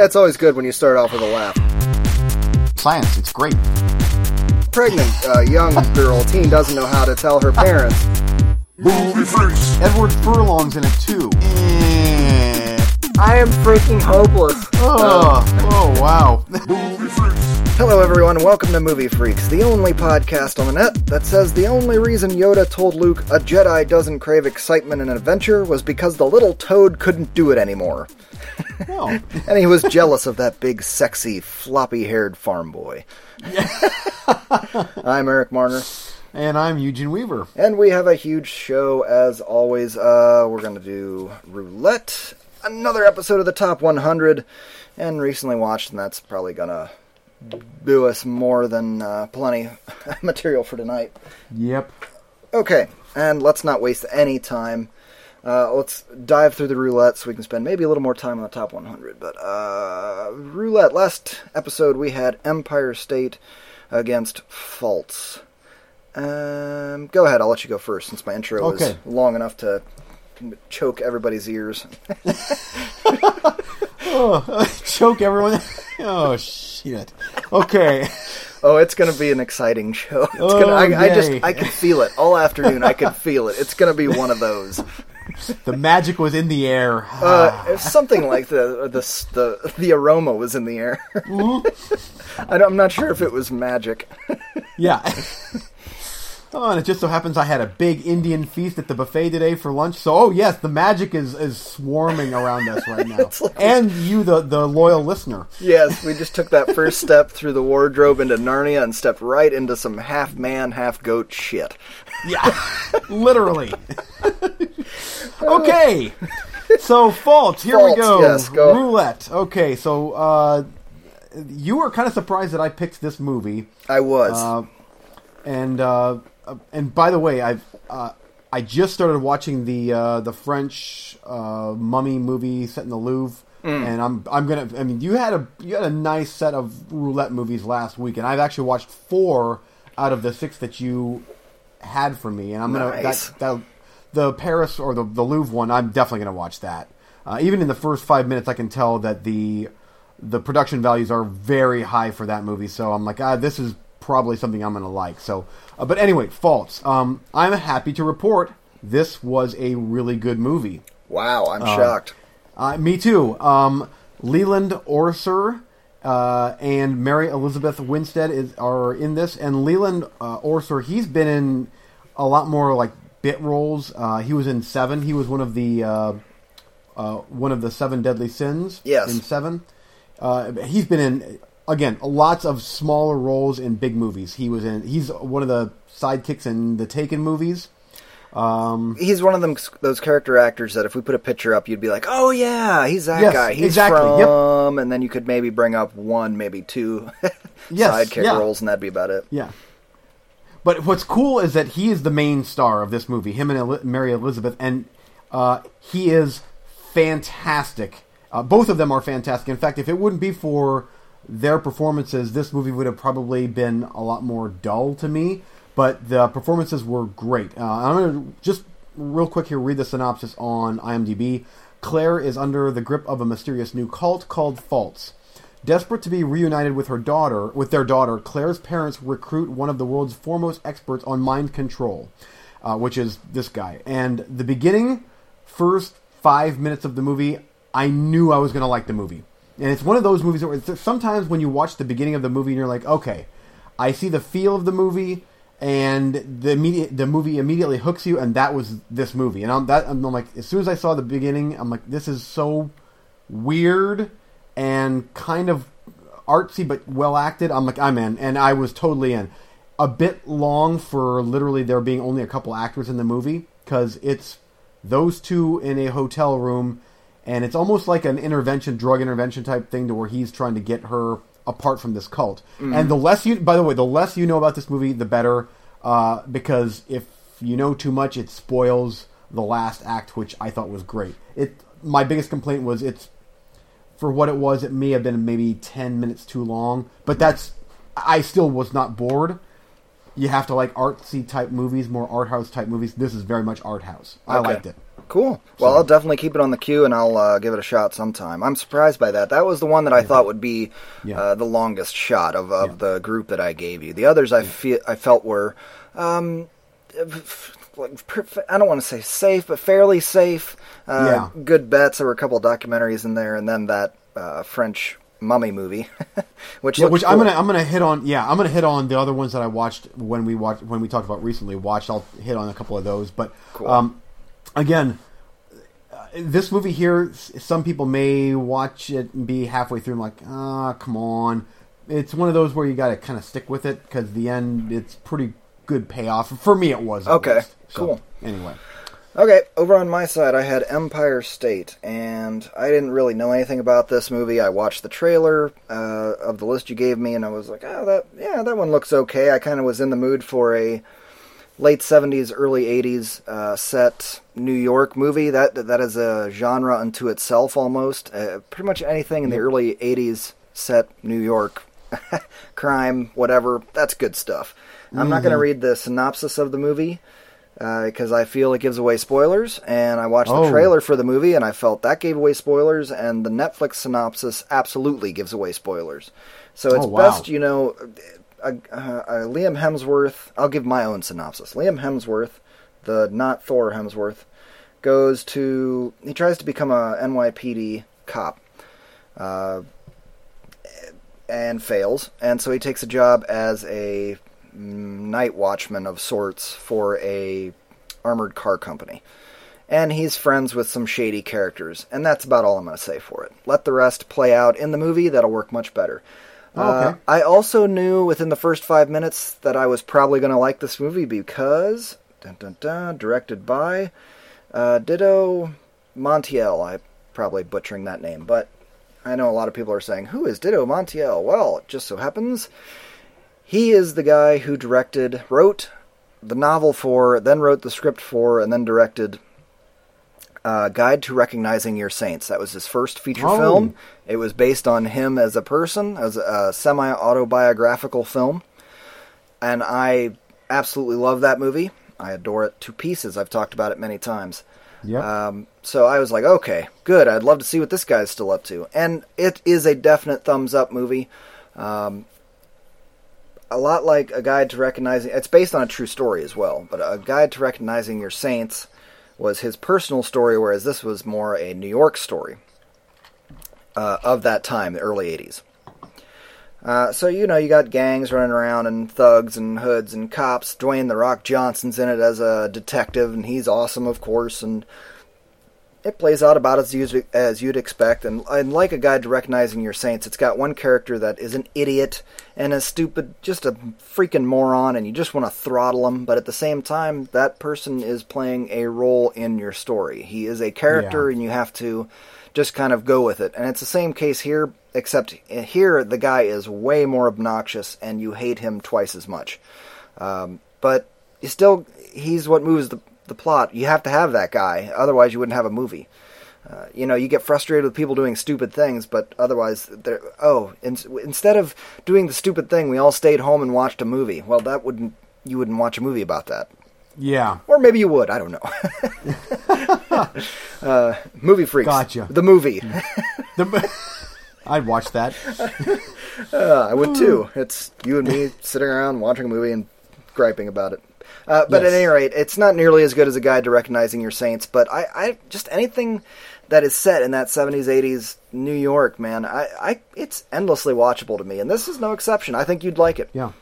It's always good when you start off with a laugh. Science, it's great. Pregnant uh, young girl, teen doesn't know how to tell her parents. Movie freaks. Edward Furlong's in it too. I am freaking hopeless. Oh, oh wow. Movie freaks. Hello, everyone, welcome to Movie Freaks, the only podcast on the net that says the only reason Yoda told Luke a Jedi doesn't crave excitement and adventure was because the little toad couldn't do it anymore. Oh, And he was jealous of that big, sexy, floppy haired farm boy. I'm Eric Marner, and I'm Eugene Weaver. and we have a huge show as always. Uh, we're going to do roulette, another episode of the top 100, and recently watched, and that's probably going to do us more than uh, plenty material for tonight. Yep. Okay, and let's not waste any time. Uh, let's dive through the roulette so we can spend maybe a little more time on the top 100. But uh, roulette. Last episode we had Empire State against Faults. Um, go ahead. I'll let you go first since my intro Okay. was long enough to choke everybody's ears. Oh, choke everyone. Oh shit. Okay. Oh, it's going to be an exciting show. It's Oh, gonna, I, I just. I can feel it all afternoon. I can feel it. It's going to be one of those. The magic was in the air. Uh, something like the the the the aroma was in the air. I don't, I'm not sure if it was magic. yeah. Oh, and it just so happens I had a big Indian feast at the buffet today for lunch. So, oh yes, the magic is, is swarming around us right now, like- and you, the the loyal listener. yes, we just took that first step through the wardrobe into Narnia and stepped right into some half man, half goat shit. Yeah, literally. okay, so fault. Here we go. yes, go. Roulette. Okay, so uh, you were kind of surprised that I picked this movie, I was. uh, and uh, and by the way, I've uh, I just started watching the uh, the French uh, mummy movie set in the Louvre. And I'm I'm gonna I mean you had a you had a nice set of roulette movies last week and I've actually watched four out of the six that you had for me and I'm gonna Nice. that, that the Paris or the the Louvre one I'm definitely gonna watch that. Uh, even in the first five minutes, I can tell that the the production values are very high for that movie. So I'm like, ah, this is probably something I'm gonna like. So, uh, but anyway, faults. Um, I'm happy to report this was a really good movie. wow, I'm shocked. Uh, me too. Um, Leland Orser uh, and Mary Elizabeth Winstead is, are in this, and Leland uh, Orser he's been in a lot more like bit roles. Uh, he was in Seven. He was one of the uh, uh, one of the seven deadly sins. Yes. in Seven. Uh, he's been in again lots of smaller roles in big movies. He was in. He's one of the sidekicks in the Taken movies. Um, He's one of them those character actors that if we put a picture up, you'd be like, "Oh yeah, he's that Yes, guy. He's exactly, yep. from," and then you could maybe bring up one, maybe two Yes, sidekick yeah. roles, and that'd be about it. Yeah. But what's cool is that he is the main star of this movie, him and Eli- Mary Elizabeth, and uh, he is fantastic. Uh, both of them are fantastic. In fact, if it wouldn't be for their performances, this movie would have probably been a lot more dull to me. But the performances were great. Uh, I'm going to just real quick here read the synopsis on IMDb. Claire is under the grip of a mysterious new cult called Faults. Desperate to be reunited with her daughter, with their daughter, Claire's parents recruit one of the world's foremost experts on mind control, uh, which is this guy. And the beginning, first five minutes of the movie, I knew I was going to like the movie. And it's one of those movies where sometimes when you watch the beginning of the movie and you're like, okay, I see the feel of the movie, and the immediate the movie immediately hooks you, and that was this movie. And I'm that I'm like, as soon as I saw the beginning, I'm like, this is so weird and kind of artsy but well acted. I'm like, I'm in, and I was totally in. A bit long for literally there being only a couple actors in the movie because it's those two in a hotel room, and it's almost like an intervention, drug intervention type thing to where he's trying to get her apart from this cult. And the less you, by the way, the less you know about this movie, the better, uh, because if you know too much, it spoils the last act, which I thought was great. It my biggest complaint was it's for what it was, it may have been maybe ten minutes too long, but that's I still was not bored. You have to like artsy type movies, more art house type movies. This is very much art house. I Okay. liked it. Cool. Well, I'll definitely keep it on the queue, and I'll uh, give it a shot sometime. I'm surprised by that. That was the one that I thought would be Yeah. uh, the longest shot of, of Yeah. the group that I gave you. The others I feel I felt were, um, like, I don't want to say safe, but fairly safe. Uh, Yeah. Good bets. There were a couple of documentaries in there, and then that uh, French mummy movie, which Yeah, which I'm gonna I'm gonna hit on. Yeah, I'm gonna hit on the other ones that I watched when we watched when we talked about recently. Watched. I'll hit on a couple of those. But Cool. um, again, this movie here, some people may watch it and be halfway through and like, ah, come on. It's one of those where you got to kind of stick with it because the end, it's pretty good payoff. For me, it was. Okay. So, cool. Anyway, Okay, over on my side, I had Empire State, and I didn't really know anything about this movie. I watched the trailer uh, of the list you gave me, and I was like, "Oh, that yeah, that one looks okay." I kind of was in the mood for a late '70s, early '80s uh, set New York movie. That that is a genre unto itself, almost. Uh, pretty much anything in the early '80s set New York, crime, whatever. That's good stuff. I'm not going to read the synopsis of the movie because I feel it gives away spoilers. And I watched the Oh. trailer for the movie, and I felt that gave away spoilers. And the Netflix synopsis absolutely gives away spoilers. So it's Oh, wow. best, you know, Liam Hemsworth. I'll give my own synopsis. Liam Hemsworth, the not Thor Hemsworth, goes to. He tries to become a NYPD cop. Uh, and fails, and so he takes a job as a night watchman of sorts for a armored car company. And he's friends with some shady characters, and that's about all I'm going to say for it. Let the rest play out in the movie; that'll work much better. Oh, Uh. I also knew within the first five minutes that I was probably going to like this movie because, dun, dun, dun, directed by uh, Dito Montiel. I'm probably butchering that name, but I know a lot of people are saying, "Who is Dito Montiel?" Well, it just so happens he is the guy who directed, wrote the novel for, then wrote the script for, and then directed uh, Guide to Recognizing Your Saints. That was his first feature Oh. film. It was based on him as a person, as a semi autobiographical film. And I absolutely love that movie. I adore it to pieces. I've talked about it many times. Yep. Um, so I was like, okay, good. I'd love to see what this guy's still up to. And it is a definite thumbs up movie. Um, a lot like a guide to recognizing. It's based on a true story as well, but a guide to recognizing your saints was his personal story, whereas this was more a New York story uh, of that time, the early '80s. Uh, so you know you got gangs running around and thugs and hoods and cops. Dwayne the Rock Johnson's in it as a detective, and he's awesome, of course. And it plays out about as you'd, as you'd expect. And, and like a guide to recognizing your saints, it's got one character that is an idiot and a stupid, just a freaking moron, and you just want to throttle him. But at the same time, that person is playing a role in your story. He is a character, Yeah. and you have to just kind of go with it. And it's the same case here, except here the guy is way more obnoxious, and you hate him twice as much. Um, but you still, he's what moves the the plot. You have to have that guy, otherwise you wouldn't have a movie. Uh, you know, you get frustrated with people doing stupid things, but otherwise, they're oh, in, instead of doing the stupid thing, we all stayed home and watched a movie. Well, that wouldn't you wouldn't watch a movie about that, yeah. or maybe you would. I don't know. uh, movie freaks. Gotcha. The movie. The, I'd watch that. Uh, I would too. It's you and me sitting around watching a movie and griping about it. Uh, but Yes. at any rate, it's not nearly as good as a guide to recognizing your saints. But I, I just anything that is set in that '70s, '80s New York, man, I, I, it's endlessly watchable to me, and this is no exception. I think you'd like it. Yeah,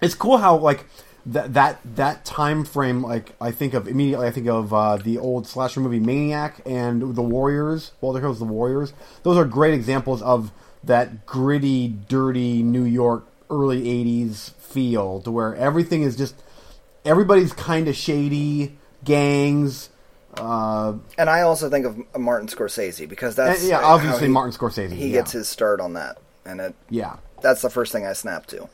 it's cool how like that that that time frame. Like I think of immediately, I think of uh, the old slasher movie Maniac and the Warriors. Walter Hill's The Warriors. Those are great examples of that gritty, dirty New York early '80s feel, to where everything is just everybody's kind of shady, gangs. Uh, And I also think of Martin Scorsese because that's yeah, obviously he- Martin Scorsese, He yeah. gets his start on that, and it yeah, that's the first thing I snap to.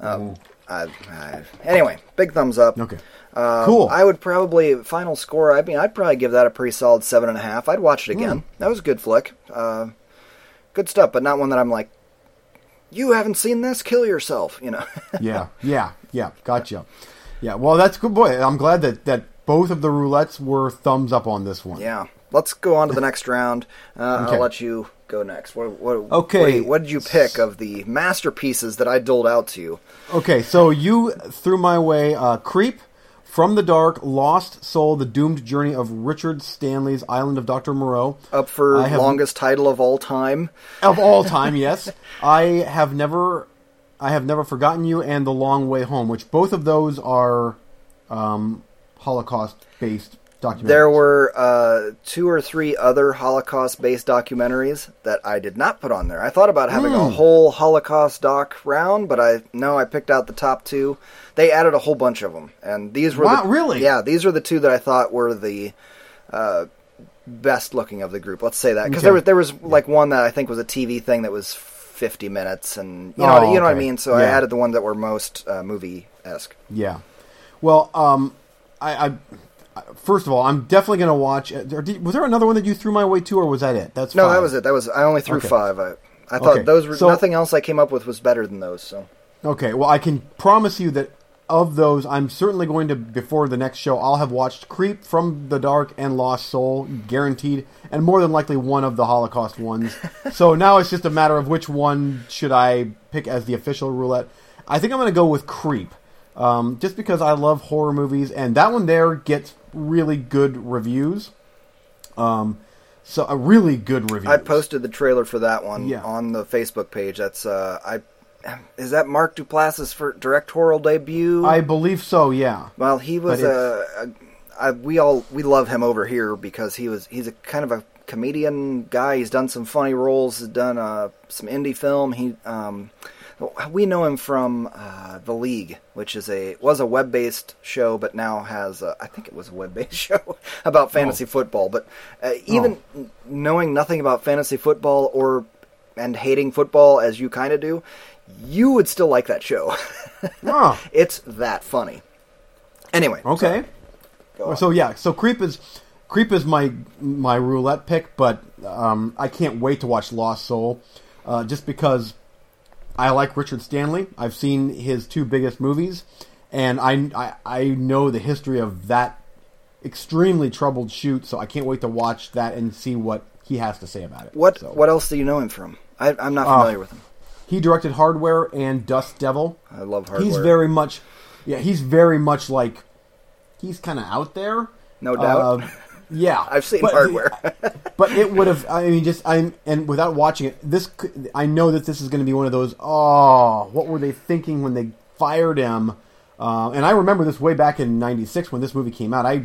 Um, I, I, anyway, big thumbs up. okay, Uh, cool. I would probably final score. I mean, I'd probably give that a pretty solid seven and a half. I'd watch it again. That was a good flick. Uh, good stuff, but not one that I'm like, you haven't seen this, kill yourself. You know. yeah, yeah, yeah. Gotcha. Yeah. Well, that's good, boy. I'm glad that that both of the roulettes were thumbs up on this one. Yeah. Let's go on to the next round. Uh, Okay. I'll let you go next. What, what, Okay. What, you- what did you pick of the masterpieces that I doled out to you? Okay, so you threw my way uh, Creep, From the Dark, Lost Soul, The Doomed Journey of Richard Stanley's Island of Dr. Moreau. Up for have- longest title of all time. Of all time, yes. I have never I have never forgotten you and The Long Way Home, which both of those are um, Holocaust based documentaries. There were uh, two or three other Holocaust-based documentaries that I did not put on there. I thought about having Hmm. a whole Holocaust doc round, but I no, I picked out the top two. They added a whole bunch of them, and these were Wow, the, really? yeah, these are the two that I thought were the uh, best looking of the group. Let's say that because Okay. there was there was like one that I think was a TV thing that was fifty minutes, and you know Oh, you know what I mean. So I added the ones that were most uh, movie esque. Yeah. Well, um, I, I first of all, I'm definitely going to watch. Was there another one that you threw my way to, or was that it? That's No, five. that was it. That was I only threw Okay. five. I I thought Okay. those were So- nothing else I came up with was better than those. So Okay, well, I can promise you that of those, I'm certainly going to, before the next show, I'll have watched Creep, From the Dark, and Lost Soul, guaranteed, and more than likely one of the Holocaust ones. so now it's just a matter of which one should I pick as the official roulette. I think I'm going to go with Creep, um, just because I love horror movies, and that one there gets really good reviews. Um, so a really good review. I posted the trailer for that one Yeah. on the Facebook page. That's uh I is that Mark Duplass's for directorial debut? I believe so. Yeah. well, he was a. a, a we all we love him over here because he was he's a kind of a comedian guy. He's done some funny roles. Has done uh, some indie film. He um, we know him from uh, The League, which is a was a web based show, but now has a, I think it was a web based show about fantasy football. But uh, even n- knowing nothing about fantasy football or and hating football as you kind of do, you would still like that show. Oh, it's that funny. Anyway, okay. on. So yeah, so Creep is Creep is my my roulette pick, but um, I can't wait to watch Lost Soul, uh, just because I like Richard Stanley. I've seen his two biggest movies, and I, I I know the history of that extremely troubled shoot. So I can't wait to watch that and see what he has to say about it. What So, what else do you know him from? I, I'm not Uh, familiar with him. He directed Hardware and Dust Devil. I love hardware. He's very much, yeah, he's very much like he's kind of out there. No doubt. Uh, yeah, I've seen But- hardware. but it would have. I mean, just I'm and without watching it, this could- I know that this is going to be one of those. Oh, what were they thinking when they fired him? Uh, and I remember this way back in '96 when this movie came out. I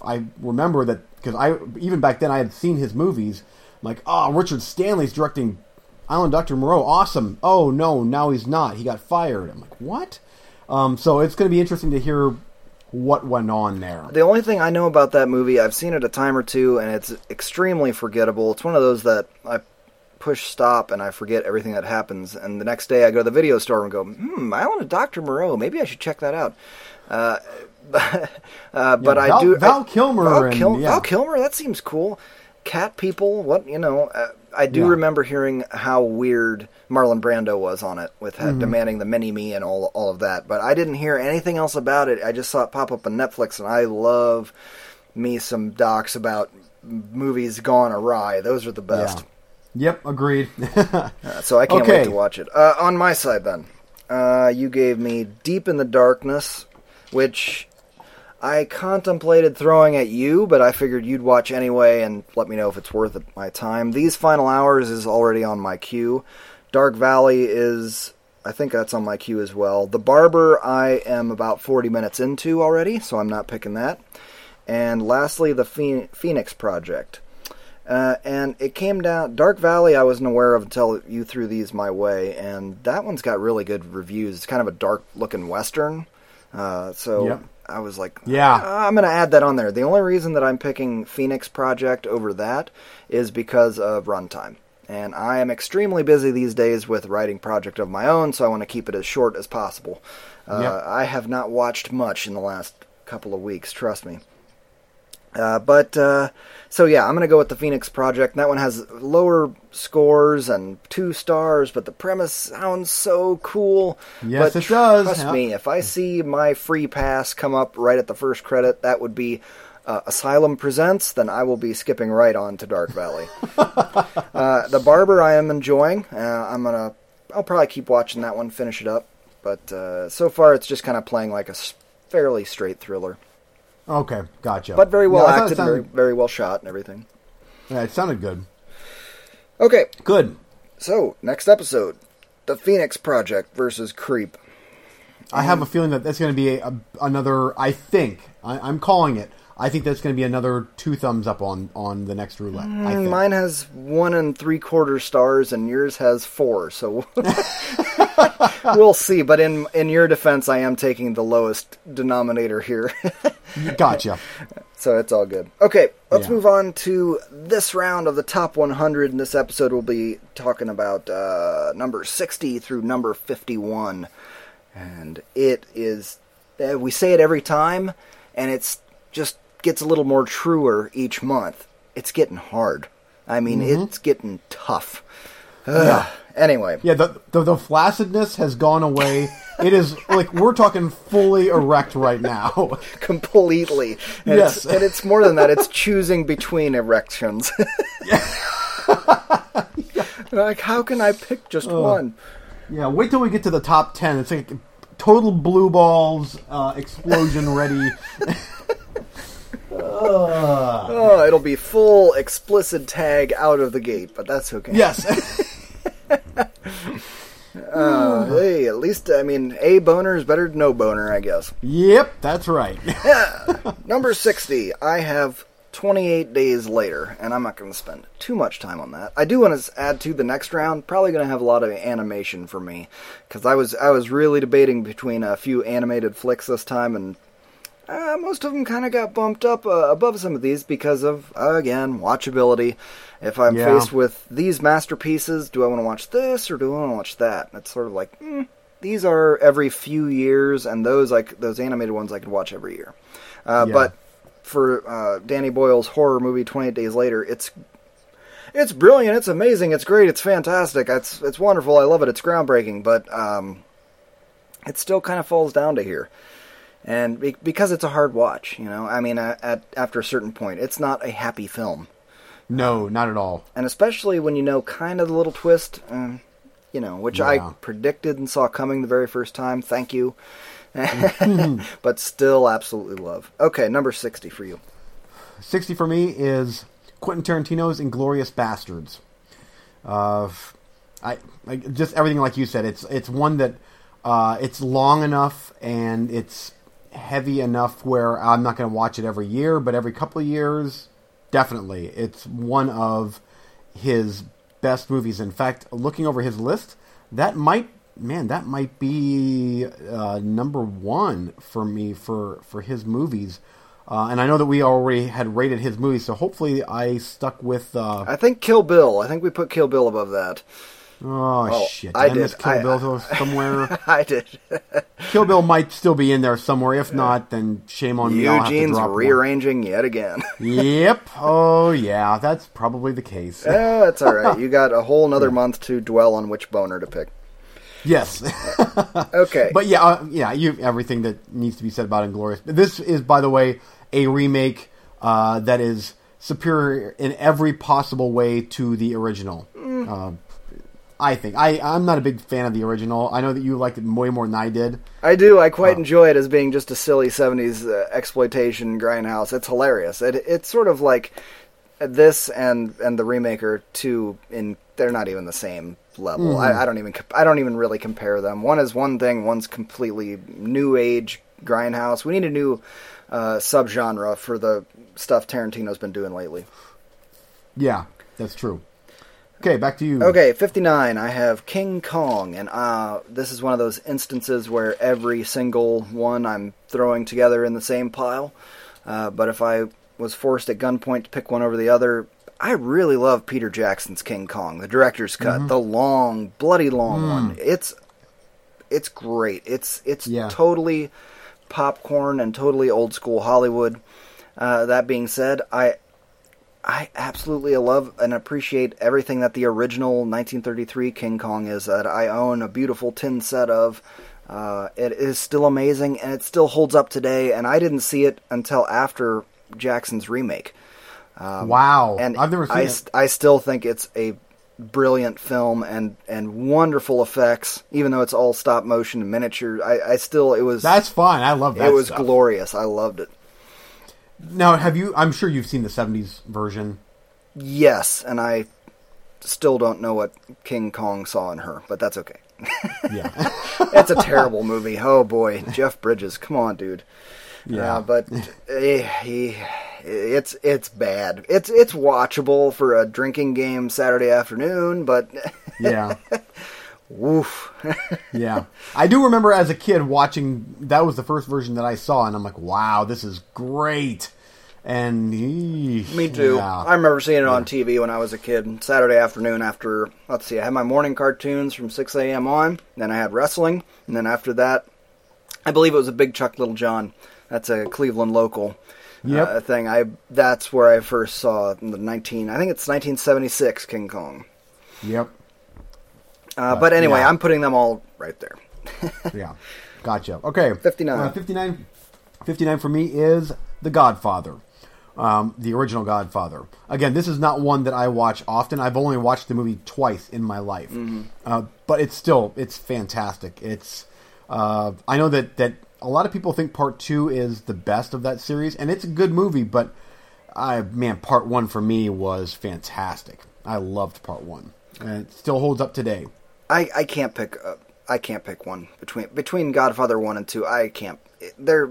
I remember that because I even back then I had seen his movies. Like, oh, Richard Stanley's directing Island Doctor Moreau. Awesome. Oh no, now he's not. He got fired. I'm like, what? Um, so it's going to be interesting to hear what went on there. the only thing I know about that movie, I've seen it a time or two, and it's extremely forgettable. It's one of those that I push stop and I forget everything that happens, and the next day I go to the video store and go, "Hmm, Island of Doctor Moreau. Maybe I should check that out." Uh, uh, but I Val- do. Val I- Kilmer Val, and- Kil- yeah. Val Kilmer. That seems cool. Cat people. What you know? Uh, I do Yeah. remember hearing how weird Marlon Brando was on it with Mm-hmm. uh, demanding the mini me and all all of that. But I didn't hear anything else about it. I just saw it pop up on Netflix, and I love me some docs about movies gone awry. Those are the best. Yep, agreed. Uh, so I can't Okay. wait to watch it. Uh, on my side, then, uh, you gave me Deep in the Darkness, which I contemplated throwing at you, but I figured you'd watch anyway and let me know if it's worth my time. These Final Hours is already on my queue. Dark Valley is, I think that's on my queue as well. The Barber, I am about 40 minutes into already, so I'm not picking that. And lastly, the Phoenix Project. Uh, and it came down Dark Valley. I wasn't aware of until you threw these my way, and that one's got really good reviews. It's kind of a dark looking western, uh, so Yep. I was like, Yeah. I'm going to add that on there. The only reason that I'm picking Phoenix Project over that is because of runtime, and I am extremely busy these days with writing project of my own, so I want to keep it as short as possible. Uh, Yep. I have not watched much in the last couple of weeks. Trust me. Uh, but uh, so yeah, I'm gonna go with the Phoenix Project. That one has lower scores and two stars, but the premise sounds so cool. Yes, but it does. Trust Yeah. me, if I see my free pass come up right at the first credit, that would be uh, Asylum Presents. Then I will be skipping right on to Dark Valley. uh, the Barber, I am enjoying. Uh, I'm gonna, I'll probably keep watching that one, finish it up. But uh, so far, it's just kind of playing like a fairly straight thriller, Okay, gotcha. but very well Yeah, I thought it acted, very sounded- very well shot, and everything. yeah, it sounded good. Okay, Good. so next episode, the Phoenix Project versus Creep. I have a feeling that that's going to be a, a, another. I think I, I'm calling it. I think that's going to be another two thumbs up on on the next roulette. I think. Mm, Mine has one and three quarter stars, and yours has four. So we'll see. But in in your defense, I am taking the lowest denominator here, Gotcha. so it's all good. Okay, let's Yeah. move on to this round of the top 100. In this episode, we'll be talking about uh, number 60 through number 51, and it is. Uh, we say it every time, and it's just gets a little more truer each month. It's getting hard. I mean, it's getting tough. Ugh. Anyway, Yeah, the, the the flaccidness has gone away. It is like we're talking fully erect right now. completely. And Yes. It's, and it's more than that. It's choosing between erections. like, how can I pick just one? yeah, wait till we get to the top ten. It's like total blue balls uh, explosion ready. Oh, it'll be full explicit tag out of the gate, but that's okay. Yes. Uh, hey, at least, I mean, a boner is better than no boner, I guess. yep, that's right. Number 60, I have 28 days later, and I'm not going to spend too much time on that. I do want to add to the next round, probably going to have a lot of animation for me, because I was, I was really debating between a few animated flicks this time, and uh, most of them kind of got bumped up uh, above some of these because of, uh, again, watchability. If I'm Yeah. faced with these masterpieces, do I want to watch this or do I want to watch that? And it's sort of like, mm, these are every few years, and those like those animated ones I could watch every year. Uh, Yeah. But for uh, Danny Boyle's horror movie, Twenty Eight Days Later, it's it's brilliant, it's amazing, it's great, it's fantastic, it's it's wonderful, I love it, it's groundbreaking, but um, it still kind of falls down to here and be- because it's a hard watch, you know. I mean, at, at after a certain point, it's not a happy film, No, not at all. and especially when you know kind of the little twist, um, you know, which Yeah. I predicted and saw coming the very first time. Thank you, but still, absolutely love. Okay, number sixty for you. 60 for me is Quentin Tarantino's Inglourious Basterds. Uh, I, I just everything like you said. It's it's one that uh, it's long enough and it's heavy enough where I'm not going to watch it every year, but every couple of years, definitely. It's one of his best movies. In fact, looking over his list, that might man that might be uh, number one for me for for his movies. Uh, and I know that we already had rated his movies, so hopefully I stuck with. Uh, I think Kill Bill. I think we put Kill Bill above that. Oh, Oh, shit! I Did I. Kill I- Bill somewhere? I did. Kill Bill might still be in there somewhere. If not, then shame on me. Have to Eugene's drop one. rearranging yet again. Yep. Oh yeah, that's probably the case. Eh, that's all right. You got a whole another month to dwell on which boner to pick. Yes. Okay. But yeah, uh, yeah, you everything that needs to be said about Inglourious. This is, by the way, a remake uh, that is superior in every possible way to the original. Uh, I think I I'm not a big fan of the original. I know that you liked it way more than I did. I do. I quite enjoy it as being just a silly '70s uh, exploitation grindhouse. It's hilarious. It, it's sort of like this and and the remake are two in. They're not even the same level. I, I don't even. I don't even really compare them. One is one thing. One's completely new age grindhouse. We need a new uh, subgenre for the stuff Tarantino's been doing lately. Yeah, that's true. Okay, back to you. Okay, 59. I have King Kong, and uh, this is one of those instances where every single one I'm throwing together in the same pile. Uh, but if I was forced at gunpoint to pick one over the other, I really love Peter Jackson's King Kong, the director's cut, the long, bloody long one. It's it's great. It's it's Yeah. totally popcorn and totally old school Hollywood. Uh, that being said, I I absolutely love and appreciate everything that the original 1933 King Kong is. That I own a beautiful tin set of. Uh, it is still amazing, and it still holds up today. And I didn't see it until after Jackson's remake. wow. And I've never seen I, it. I still think it's a brilliant film and and wonderful effects. Even though it's all stop motion and miniature, I, I still it was That's fine. I love that. it was stuff. glorious. I loved it. Now, have you? I'm sure you've seen the '70s version. Yes, and I still don't know what King Kong saw in her, but that's okay. Yeah. It's a terrible movie. Oh boy, Jeff Bridges, come on, dude. Yeah. Uh, but eh, he, it's it's bad. It's it's watchable for a drinking game Saturday afternoon, but yeah. woof. Yeah. I do remember as a kid watching. That was the first version that I saw, and I'm like, "Wow, this is great." And eesh, Me too. yeah. I remember seeing it on TV when I was a kid. Saturday afternoon after, let's see, I had my morning cartoons from 6 a.m. on. Then I had wrestling. And then after that, I believe it was a Big Chuck Little John. That's a Cleveland local Yep. uh, thing. I That's where I first saw the 19, I think it's 1976 King Kong. Yep. Uh, but anyway, yeah. I'm putting them all right there. Yeah. Gotcha. Okay. 59. Uh, 59. 59 for me is The Godfather. Um, the original Godfather. Again, this is not one that I watch often. I've only watched the movie twice in my life, uh, but it's still it's fantastic. It's uh, I know that that a lot of people think Part Two is the best of that series, and it's a good movie. But I man, Part One for me was fantastic. I loved Part One, and it still holds up today. I, I can't pick uh, I can't pick one between between Godfather one and two. I can't. They're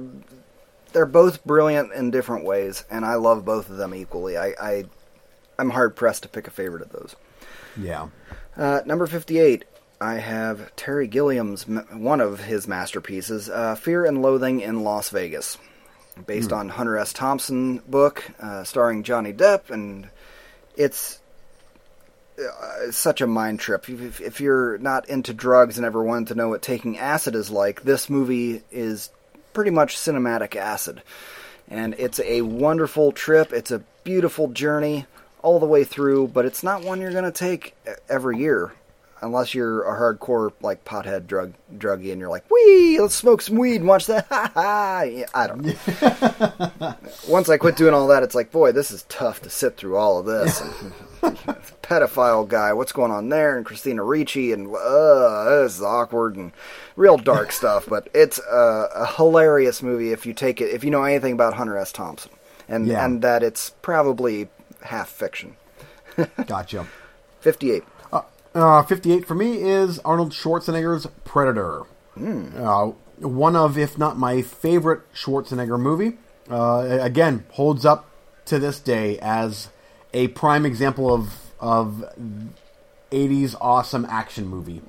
they're both brilliant in different ways, and I love both of them equally. I, I I'm hard pressed to pick a favorite of those. Yeah. Uh, number fifty eight. I have Terry Gilliam's one of his masterpieces, uh, Fear and Loathing in Las Vegas, based on Hunter S. Thompson book, uh, starring Johnny Depp, and it's uh, such a mind trip. If, if you're not into drugs and ever wanted to know what taking acid is like, this movie is pretty much cinematic acid. And it's a wonderful trip. It's a beautiful journey all the way through, but it's not one you're going to take every year. Unless you're a hardcore like pothead drug druggie and you're like, wee, let's smoke some weed and watch that. Ha ha. Yeah, I don't know. Once I quit doing all that, it's like, boy, this is tough to sit through all of this. Pedophile guy, what's going on there? And Christina Ricci, and uh, this is awkward and real dark stuff. But it's a, a hilarious movie if you take it, if you know anything about Hunter S. Thompson, and Yeah. and that it's probably half fiction. Gotcha. Fifty-eight. Uh, 58 for me is Arnold Schwarzenegger's Predator. Uh, one of, if not my favorite Schwarzenegger movie. Uh, again, holds up to this day as a prime example of of 80s awesome action movie.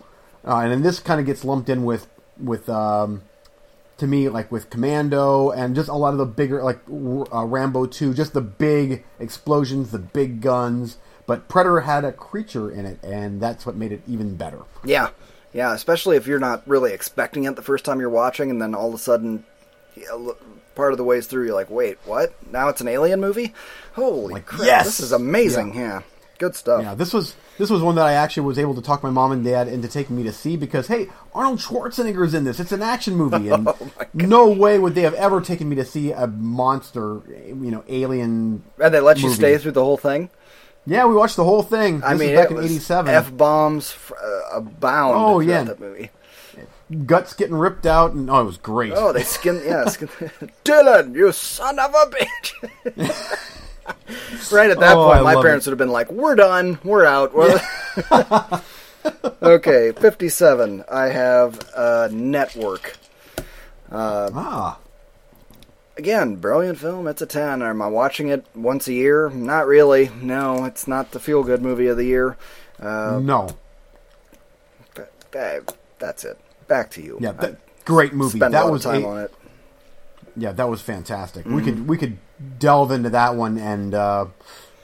Uh, and then this kind of gets lumped in with with um, to me like with Commando and just a lot of the bigger like uh, Rambo 2, just the big explosions, the big guns. But Predator had a creature in it, and that's what made it even better. Yeah, yeah. Especially if you're not really expecting it the first time you're watching, and then all of a sudden, part of the ways through, you're like, "Wait, what? Now it's an alien movie? Holy Like, crap! yes! This is amazing." Yeah, good stuff. Yeah, this was this was one that I actually was able to talk my mom and dad into taking me to see because hey, Arnold Schwarzenegger's in this. It's an action movie, and oh no way would they have ever taken me to see a monster, you know, alien. and they let you stay through the whole thing. Yeah, we watched the whole thing. This I mean, was back it in was '87. F bombs uh, abound. Oh, yeah. that movie. Guts getting ripped out, and oh, it was great. Oh, they skin. Yeah, skin, Dillon, you son of a bitch. right at that Oh, point, I my parents it. would have been like, "We're done. We're out." We're okay, fifty-seven. I have uh, Network. ah, Again, brilliant film. It's a ten. Am I watching it once a year? Not really. No, it's not the feel-good movie of the year. Uh, no, but, uh, that's it. Back to you. yeah, that, great movie. spend that a lot was of time a- on it. Yeah, that was fantastic. We Mm-hmm. could we could delve into that one and uh,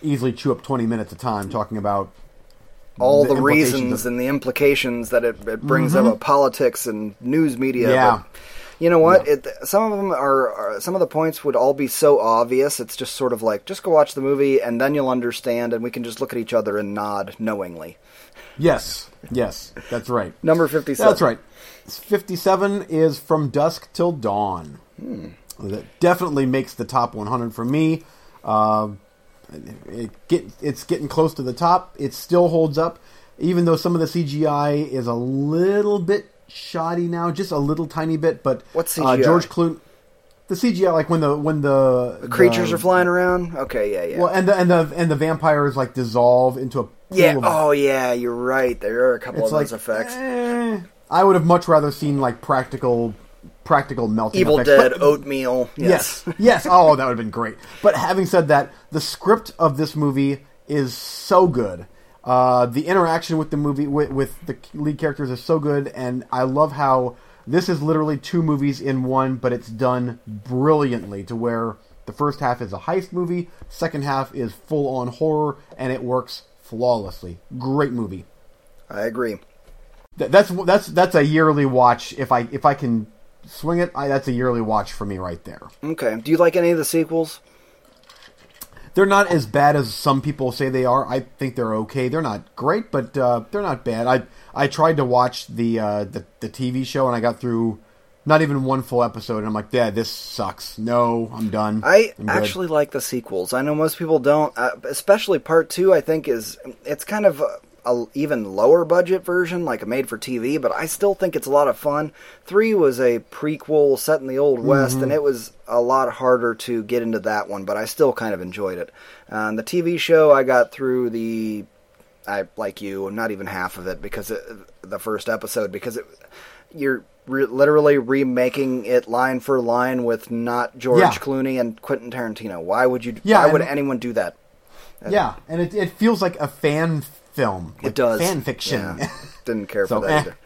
easily chew up twenty minutes of time talking about all the the, reasons of- Mm-hmm. and the implications that it, it brings up of politics and news media. Yeah. You know what? Yeah. It, some of them are, are. Some of the points would all be so obvious. It's just sort of like, just go watch the movie, and then you'll understand, and we can just look at each other and nod knowingly. Yes, yes, that's right. Number fifty-seven. That's right. 57 is From Dusk Till Dawn. That definitely makes the top 100 for me. Um it get, it's getting close to the top. It still holds up, even though some of the CGI is a little bit shoddy now, just a little tiny bit. But What's Uh, George Clooney. The CGI, like when the when the, The creatures the- are flying around. Okay, yeah, yeah. Well, and the and the and the vampires like dissolve into a pool yeah. of Oh, yeah. You're right. There are a couple of like those effects. eh, I would have much rather seen like practical, practical melting. Evil effects. Dead, But- oatmeal. yes, Yes. yes. Oh, that would have been great. But having said that, the script of this movie is so good. Uh, the interaction with the movie with, with the lead characters is so good, and I love how this is literally two movies in one, but it's done brilliantly. To where the first half is a heist movie, second half is full on horror, and it works flawlessly. Great movie. I agree. Th- that's that's that's a yearly watch. If I if I can swing it, I, that's a yearly watch for me right there. Okay. Do you like any of the sequels? They're not as bad as some people say they are. I think they're okay. They're not great, but uh, they're not bad. I I tried to watch the, uh, the the TV show and I got through not even one full episode, and I'm like, yeah, this sucks. No, I'm done. I I'm actually like the sequels. I know most people don't, uh, especially part two. I think is it's kind of a, even lower budget version, like a made for TV. But I still think it's a lot of fun. Three was a prequel set in the old west, Mm-hmm. and it was a lot harder to get into that one. But I still kind of enjoyed it. Uh, and the TV show, I got through the. I like you, not even half of it because it, the first episode because it you're re- literally remaking it line for line with not George Yeah. Clooney and Quentin Tarantino. Why would you? Yeah, why would anyone do that? yeah, and it it feels like a fan film. It does fan fiction. Yeah. Didn't care So, for that eh. either.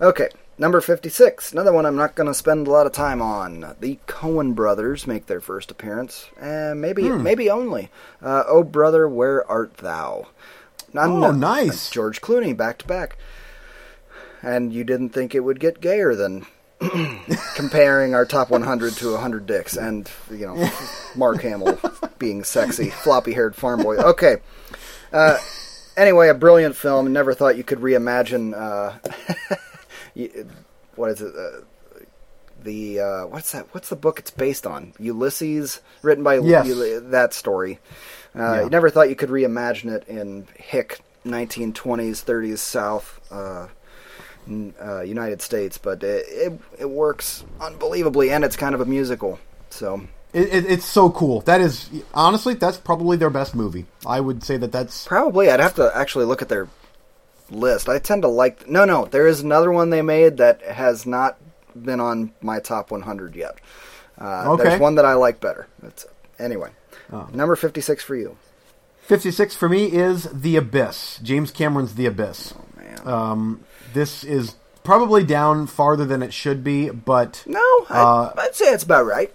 Okay, number fifty-six. Another one I'm not going to spend a lot of time on. The Coen brothers make their first appearance, and maybe Hmm. maybe only. Uh, oh brother, where art thou? None- Oh, nice. George Clooney back to back. And you didn't think it would get gayer than comparing our top 100 to 100 dicks and you know Mark Hamill being sexy, floppy-haired farm boy. Okay. Uh, anyway, a brilliant film. Never thought you could reimagine. Uh, what is it? Uh, the uh, what's that? What's the book it's based on? Ulysses, written by Yes. Ul- that story. Uh, Yeah. You never thought you could reimagine it in hick 1920s, 30s South. Uh, n- uh, United States, but it, it it works unbelievably, and it's kind of a musical. So It, it, it's so cool. That is honestly, that's probably their best movie. I would say that that's probably I'd have to actually look at their list. I tend to like. No, no, there is another one they made that has not been on my top 100 yet. Uh, Okay. There's one that I like better. That's anyway. Oh. Number 56 for you. 56 for me is The Abyss. James Cameron's The Abyss. Oh man. Um, this is probably down farther than it should be, but no, I, uh, I'd say it's about right.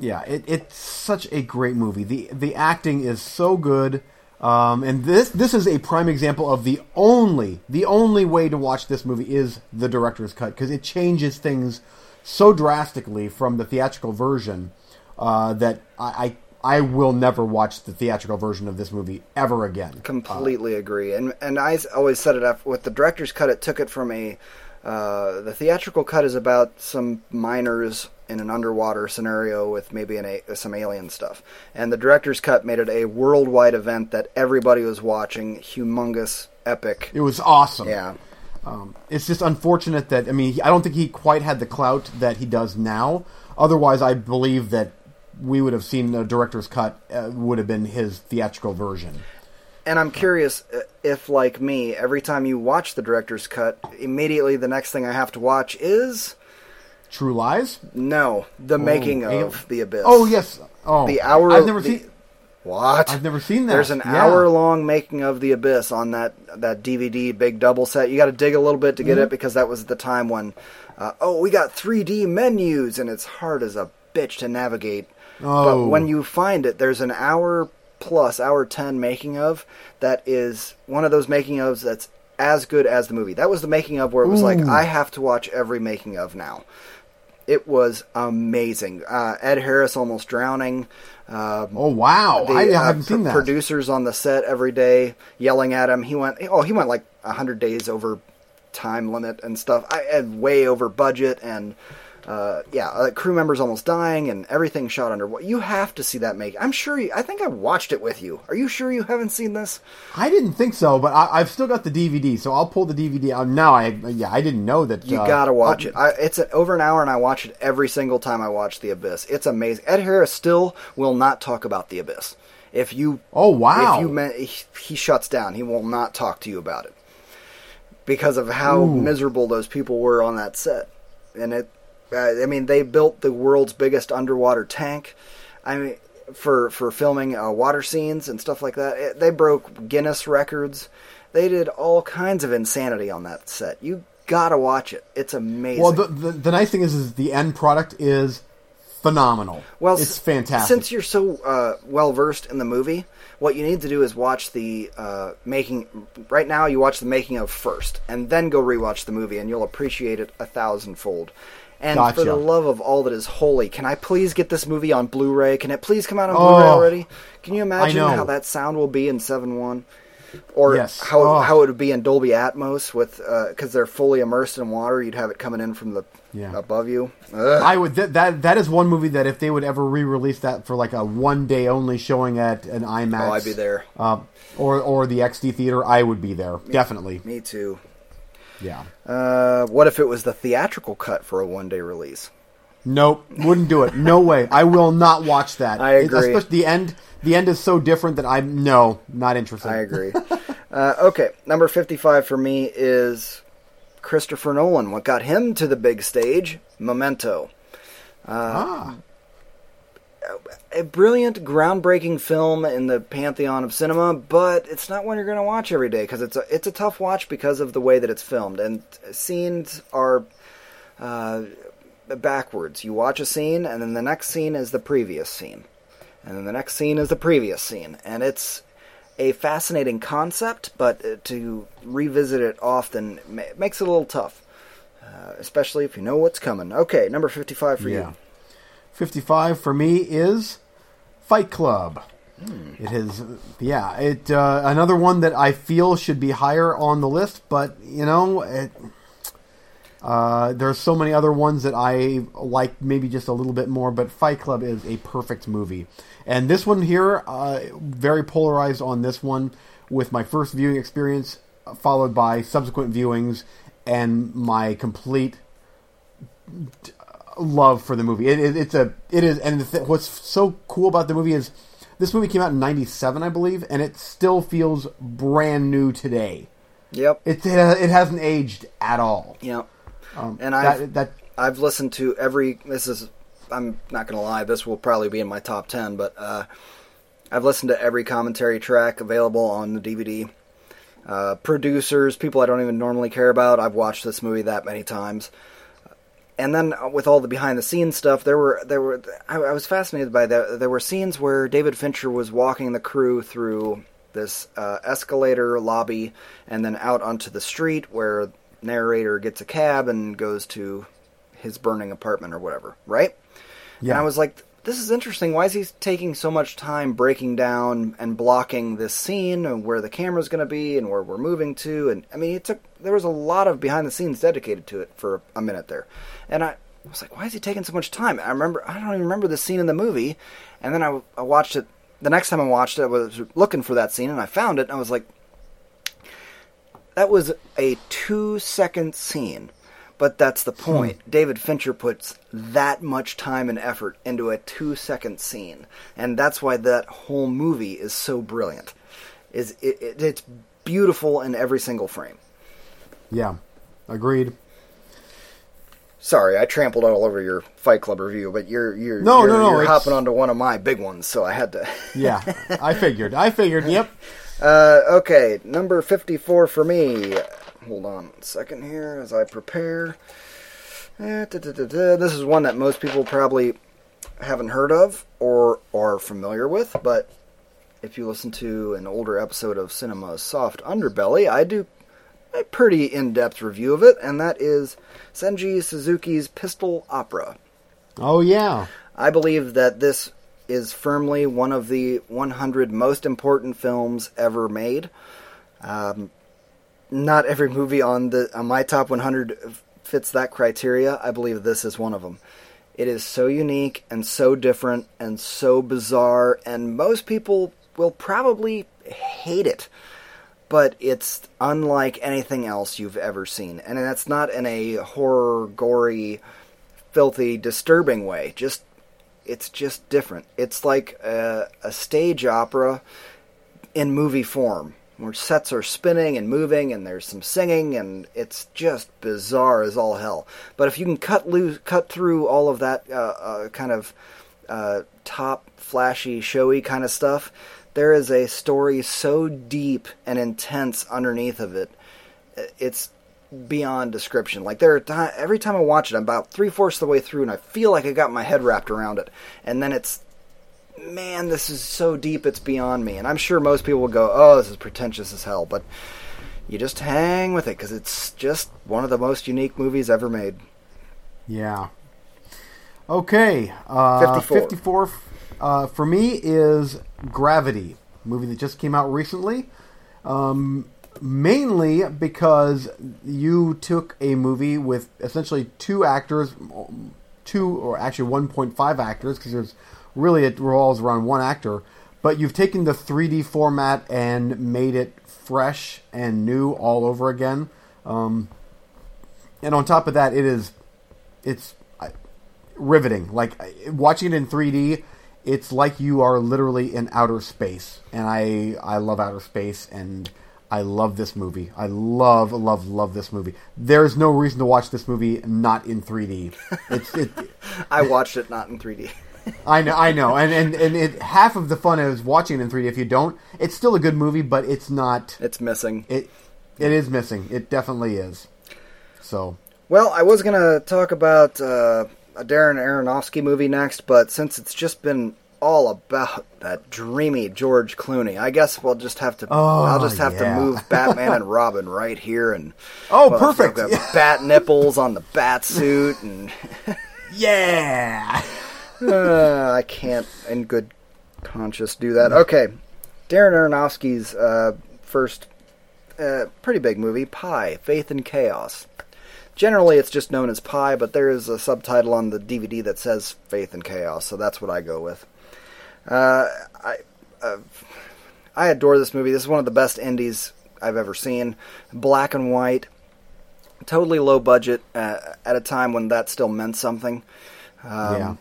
Yeah, it, it's such a great movie. the The acting is so good, um, and this this is a prime example of the only the only way to watch this movie is the director's cut because it changes things so drastically from the theatrical version uh, that I, I I will never watch the theatrical version of this movie ever again. Completely agree. And and I always said it up with the director's cut. It took it from a uh, the theatrical cut is about some miners in an underwater scenario with maybe an a, some alien stuff, and the director's cut made it a worldwide event that everybody was watching. Humongous, epic. It was awesome. Yeah. Um, it's just unfortunate that I mean I don't think he quite had the clout that he does now. Otherwise, I believe that we would have seen a director's cut uh, would have been his theatrical version. And I'm curious uh, if, like me, every time you watch the director's cut, immediately the next thing I have to watch is True Lies. no, the making Ale- of the abyss. Oh yes. Oh, the hour. I've never the- seen. What? I've never seen that. There's an Yeah. hour long making of the abyss on that that DVD big double set. You got to dig a little bit to get Mm-hmm. it because that was the time when, uh, oh, we got 3D menus and it's hard as a bitch to navigate. Oh. But when you find it, there's an hour plus, hour ten making of that is one of those making ofs that's as good as the movie. That was the making of where it was like I have to watch every making of now. It was amazing. Uh, Ed Harris almost drowning. Uh, Oh wow, the I uh, haven't seen that. producers on the set every day yelling at him. He went, oh, he went like hundred days over time limit and stuff. I and way over budget and. Uh, yeah, uh, crew members almost dying and everything shot under. You have to see that make. I'm sure. You, I think I watched it with you. Are you sure you haven't seen this? I didn't think so, but I, I've still got the DVD, so I'll pull the DVD out now. I yeah, I didn't know that. You uh, gotta watch oh, it. I, it's a, over an hour, and I watch it every single time I watch The Abyss. It's amazing. Ed Harris still will not talk about The Abyss. If you Oh wow! if you me- he, he shuts down, he will not talk to you about it because of how Ooh. miserable those people were on that set. And it, uh, I mean, they built the world's biggest underwater tank. I mean, for for filming uh, water scenes and stuff like that. It, they broke Guinness records. They did all kinds of insanity on that set. You gotta watch it. It's amazing. well, the, the the nice thing is, is the end product is phenomenal. Well, it's fantastic. Since you're so uh, well versed in the movie, what you need to do is watch the uh, making. Right now, you watch the making of first, and then go rewatch the movie, and you'll appreciate it a thousandfold. And for the love of all that is holy, can I please get this movie on Blu-ray? Can it please come out on Oh. Blu-ray already? Can you imagine how that sound will be in seven one? Or Yes. how Oh. how it would be in Dolby Atmos with because they're fully immersed in water. You'd have it coming in from the Yeah. above you. Ugh. I would that, that that is one movie that if they would ever re-release that for like a one day only showing at an IMAX, Oh, I'd be there. uh, or or the XD theater, I would be there definitely. Me too. Yeah. Uh, what if it was the theatrical cut for a one day release? Nope, wouldn't do it. No way. I will not watch that. I It- agree. especially the end. The end is so different that I'm no, not interested. I agree. uh, okay, number 55 for me is Christopher Nolan. What got him to the big stage? Memento. ah, A brilliant, groundbreaking film in the pantheon of cinema, but it's not one you're going to watch every day because it's a, it's a tough watch because of the way that it's filmed. And scenes are uh, backwards. You watch a scene, and then the next scene is the previous scene. And then the next scene is the previous scene. And it's a fascinating concept, but uh, to revisit it often makes it a little tough, uh, especially if you know what's coming. Okay, number 55 for yeah. you. Fifty-five for me is Fight Club. Hmm. It is, yeah. It uh, another one that I feel should be higher on the list, but you know, it, uh, there are so many other ones that I like, maybe just a little bit more. But Fight Club is a perfect movie, and this one here, uh, very polarized on this one with my first viewing experience, followed by subsequent viewings and my complete love for the movie. It, it, it's a it is, and the th- what's so cool about the movie is this movie came out in '97, I believe, and it still feels brand new today. Yep. It it hasn't aged at all. Yep. Um, And I've- that I've listened to every. This is. I'm not going to lie. This will probably be in my top ten, but uh, I've listened to every commentary track available on the DVD. Uh, producers, people I don't even normally care about. I've watched this movie that many times. And then uh, with all the behind the scenes stuff, there were there were I, I was fascinated by that. There were scenes where David Fincher was walking the crew through this uh, escalator lobby and then out onto the street where narrator gets a cab and goes to his burning apartment or whatever, right? Yeah. And I was like, this is interesting. Why is he taking so much time breaking down and blocking this scene and where the camera's going to be and where we're moving to? And I mean, it took there was a lot of behind the scenes dedicated to it for a minute there, and I was like, why is he taking so much time? I remember I don't even remember the scene in the movie, and then I, I watched it. The next time I watched it, I was looking for that scene and I found it, and I was like, that was a two second scene. But that's the point. David Fincher puts that much time and effort into a two second scene. And that's why that whole movie is so brilliant. Is it, it, it's beautiful in every single frame. yeah, agreed. Sorry, I trampled all over your Fight Club review, but you're you're No, you're, no, no, you're it's- hopping onto one of my big ones, so I had to. Yeah, I figured. I figured. Yep. Uh, okay, number 54 for me. Hold on a second here as I prepare. Eh, da, da, da. This is one that most people probably haven't heard of or are familiar with, but if you listen to an older episode of Cinema's Soft Underbelly, I do a pretty in depth review of it, and that is Seijun Suzuki's Pistol Opera. Oh yeah. I believe that this is firmly one of the 100 most important films ever made. Um, not every movie on the on my top 100 fits that criteria. I believe this is one of them. It is so unique and so different and so bizarre, and most people will probably hate it. But it's unlike anything else you've ever seen, and that's not in a horror, gory, filthy, disturbing way. Just it's just different. It's like a, a stage opera in movie form, where sets are spinning and moving, and there's some singing, and it's just bizarre as all hell. But if you can cut loose, cut through all of that uh, uh, kind of uh, top, flashy, showy kind of stuff, there is a story so deep and intense underneath of it. It's beyond description. Like there ti every time I watch it, I'm about three fourths of the way through, and I feel like I got my head wrapped around it, and then it's, man, this is so deep, it's beyond me. And I'm sure most people will go, oh, this is pretentious as hell, but you just hang with it because it's just one of the most unique movies ever made. Yeah. Okay. Uh, 54. 54 uh, for me is Gravity, movie that just came out recently. Um, mainly because you took a movie with essentially two actors, two or actually 1.5 actors, because there's really it revolves around one actor. But you've taken the 3D format and made it fresh and new all over again. Um, and on top of that, it is it's uh, riveting. Like watching it in 3D, it's like you are literally in outer space. And I I love outer space and I love this movie. I love love love this movie. There's no reason to watch this movie not in 3D. It's it I watched it not in 3D. I know, I know, and and and it, half of the fun is watching it in 3D. If you don't, it's still a good movie, but it's not. It's missing. It it is missing. It definitely is. So Well, I was gonna talk about uh, a Darren Aronofsky movie next, but since it's just been all about that dreamy George Clooney, I guess we'll just have to. Oh, I'll just have yeah. to move Batman and Robin right here, and Oh, well, perfect. Bat nipples on the bat suit, and yeah, uh, I can't, in good conscience, do that. Okay, Darren Aronofsky's uh, first uh, pretty big movie, Pi: Faith and Chaos. Generally, it's just known as Pi, but there is a subtitle on the DVD that says Faith and Chaos, so that's what I go with. Uh, I uh, I adore this movie. This is one of the best indies I've ever seen. Black and white, totally low budget uh, at a time when that still meant something. Um, yeah.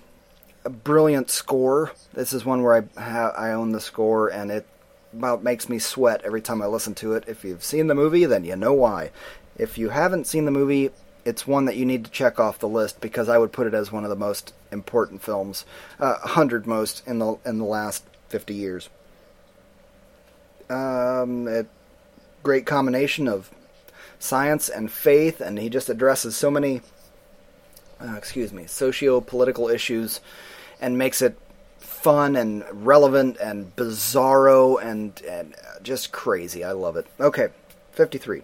A brilliant score. This is one where I I own the score, and it about makes me sweat every time I listen to it. If you've seen the movie, then you know why. If you haven't seen the movie, it's one that you need to check off the list because I would put it as one of the most important films, uh, hundred most in the in the last fifty years. Um, it, great combination of science and faith, and he just addresses so many uh, excuse me, socio-political issues, and makes it fun and relevant and bizarro and and just crazy. I love it. Okay, fifty-three.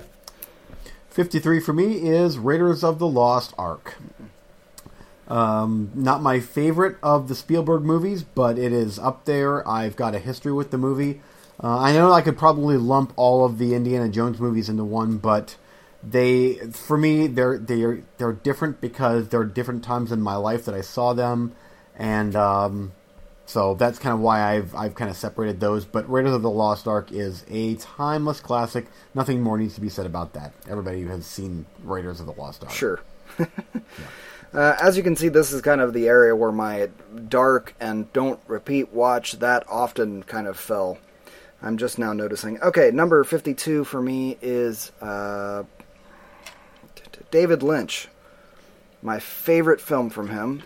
fifty three for me is Raiders of the Lost Ark. Um, not my favorite of the Spielberg movies, but it is up there. I've got a history with the movie. Uh, I know I could probably lump all of the Indiana Jones movies into one, but they, for me, they're they're they're different because there are different times in my life that I saw them, and um, so that's kind of why I've I've kind of separated those. But Raiders of the Lost Ark is a timeless classic. Nothing more needs to be said about that. Everybody has seen Raiders of the Lost Ark. Sure. Uh, as you can see, this is kind of the area where my dark and don't repeat watch that often kind of fell. I'm just now noticing. Okay, number 52 for me is uh, David Lynch. My favorite film from him,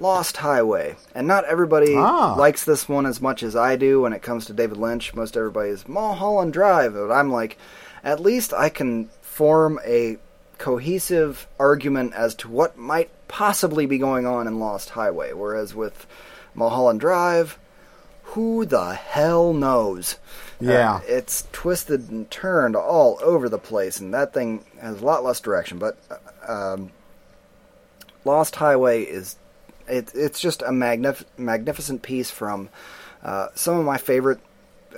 Lost Highway. And not everybody Ah. likes this one as much as I do when it comes to David Lynch. Most everybody is Mulholland Drive. But I'm like, at least I can form a cohesive argument as to what might possibly be going on in Lost Highway. Whereas with Mulholland Drive, who the hell knows? Yeah. Uh, it's twisted and turned all over the place, and that thing has a lot less direction. But uh, um, Lost Highway is It, it's just a magnif- magnificent piece from uh, some of my favorite.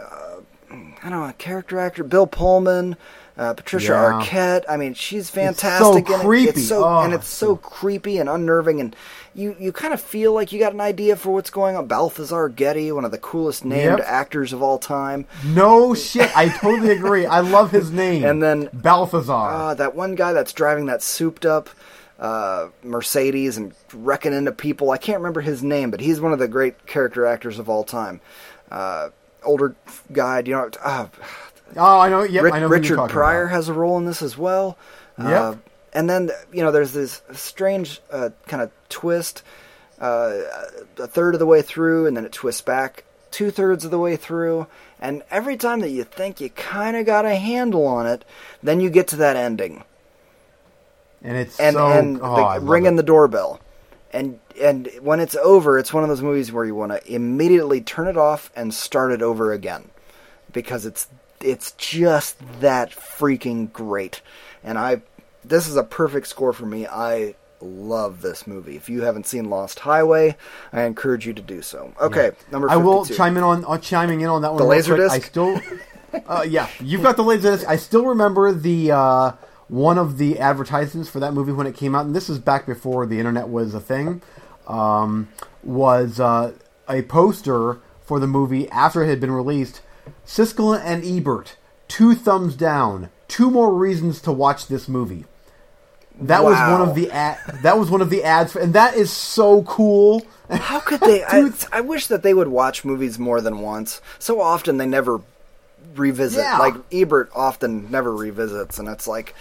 Uh, I don't know, character actor Bill Pullman, uh, Patricia Yeah. Arquette. I mean, she's fantastic. in it. creepy. It's so Oh, and it's so creepy and unnerving, and you you kind of feel like you got an idea for what's going on. Balthazar Getty, one of the coolest named Yep. actors of all time. No shit. I totally agree. I love his name. And then- Balthazar. Ah, that one guy that's driving that souped up uh, Mercedes and wrecking into people. I can't remember his name, but he's one of the great character actors of all time. Uh, older guy, you know? Uh, oh, I know. Yep, Ri- I know. Richard Pryor about. has a role in this as well. Uh, and then you know, there's this strange uh, kind of twist. Uh, a third of the way through, and then it twists back two thirds of the way through. And every time that you think you kind of got a handle on it, then you get to that ending and it's and so. and oh, the, ringing the doorbell. And and when it's over, it's one of those movies where you want to immediately turn it off and start it over again because it's it's just that freaking great. And I this is a perfect score for me. I love this movie. If you haven't seen Lost Highway, I encourage you to do so. Okay, number 52. I will chime in on uh, chiming in on that one. The real quick. Laserdisc? I still, uh, yeah, you've got the laserdisc. I still remember the uh, one of the advertisements for that movie when it came out, and this is back before the internet was a thing. Um, was uh, a poster for the movie after it had been released. Siskel and Ebert, two thumbs down. Two more reasons to watch this movie. That was one of the ad, that was one of the ads, for, and that is so cool. How could they? I, I wish that they would watch movies more than once. So often they never revisit. Yeah. Like Ebert often never revisits, and it's like,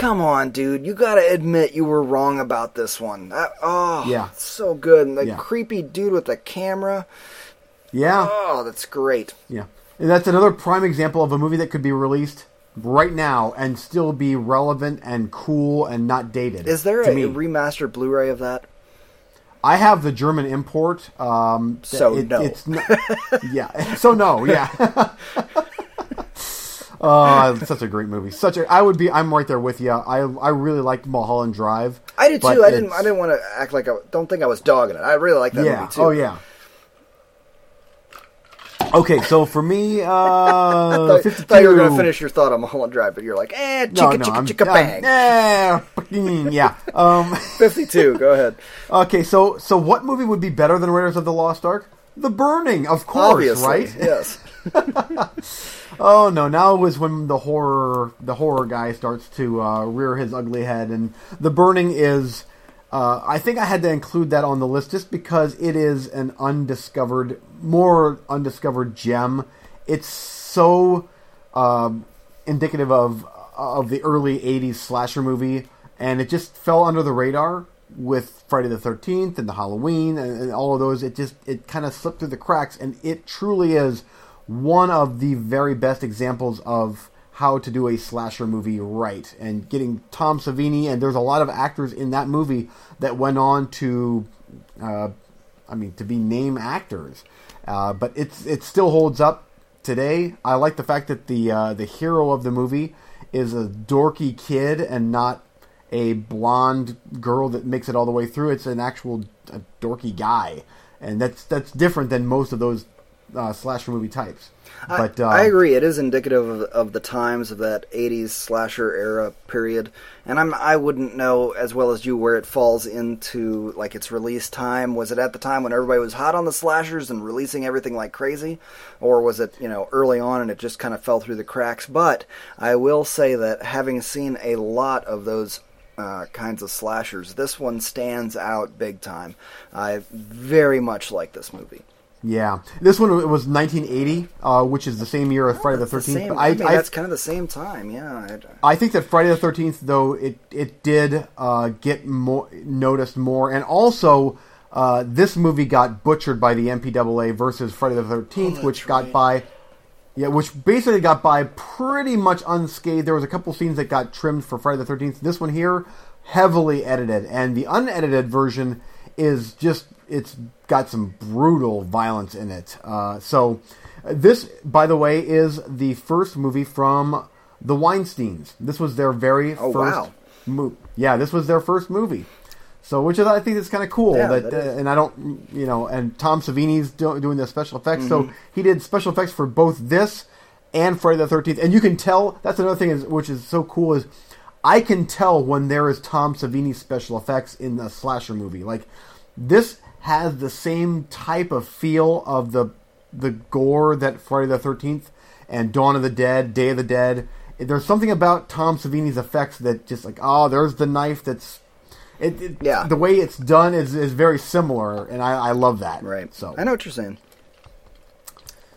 come on, dude, you got to admit you were wrong about this one. That, oh, Yeah. so good. And the Yeah. creepy dude with the camera. Yeah, Oh, that's great. Yeah, and that's another prime example of a movie that could be released right now and still be relevant and cool and not dated. Is there a me. remastered Blu-ray of that? I have the German import. Um, So it- no. It's not, yeah. So no. Yeah. Oh, such a great movie. Such a. I would be. I'm right there with you. I I really liked Mulholland Drive. I did too. I didn't. I didn't want to act like I don't think I was dogging it. I really like that yeah. movie too. Oh yeah. Okay, so for me, uh, I thought, 52. thought you were going to finish your thought on Mulholland Drive, but you're like, eh, chicka No, no, chicka I'm, chicka bang. eh, yeah. Um, 52. Go ahead. Okay, so so what movie would be better than Raiders of the Lost Ark? The Burning, of course, Obviously, right? yes. Oh no! Now is when the horror the horror guy starts to uh, rear his ugly head, and the Burning is. Uh, I think I had to include that on the list just because it is an undiscovered, more undiscovered gem. It's so um, indicative of of the early '80s slasher movie, and it just fell under the radar with Friday the Thirteenth and the Halloween and, and all of those. It just it kind of slipped through the cracks, and it truly is one of the very best examples of how to do a slasher movie right. And getting Tom Savini and there's a lot of actors in that movie that went on to uh, I mean to be name actors. Uh, but it's it still holds up today. I like the fact that the uh, the hero of the movie is a dorky kid and not a blonde girl that makes it all the way through. It's an actual dorky guy. And that's that's different than most of those uh, slasher movie types but uh, I agree. It is indicative of, of the times of that '80s slasher era period, and I'm I wouldn't know as well as you where it falls into like its release time. Was it at the time when everybody was hot on the slashers and releasing everything like crazy, or was it you know early on and it just kind of fell through the cracks? But I will say that having seen a lot of those uh, kinds of slashers, this one stands out big time. I very much like this movie. Yeah, this one was 1980, uh, which is the same year as Friday the It's the 13th. same- but I, I, mean, I, that's kind of the same time. Yeah. I, I think that Friday the 13th, though, it it did uh, get more noticed more, and also uh, this movie got butchered by the MPAA versus Friday the 13th, which got right. by. Yeah, which basically got by pretty much unscathed. There was a couple scenes that got trimmed for Friday the 13th. This one here, heavily edited, and the unedited version is just it's got some brutal violence in it. Uh, so this, by the way, is the first movie from the Weinsteins. This was their very Oh, first wow. mo- Yeah, this was their first movie. So, which is I think is kind of cool. Yeah, that, that uh, and I don't, you know, and Tom Savini's do, doing the special effects. So Mm-hmm. he did special effects for both this and Friday the Thirteenth. And you can tell that's another thing is which is so cool is I can tell when there is Tom Savini special effects in a slasher movie. Like this has the same type of feel of the the gore that Friday the Thirteenth and Dawn of the Dead, Day of the Dead. There's something about Tom Savini's effects that just like oh, there's the knife that's. It, it, Yeah. the way it's done is, is very similar, and I, I love that. Right. So I know what you're saying.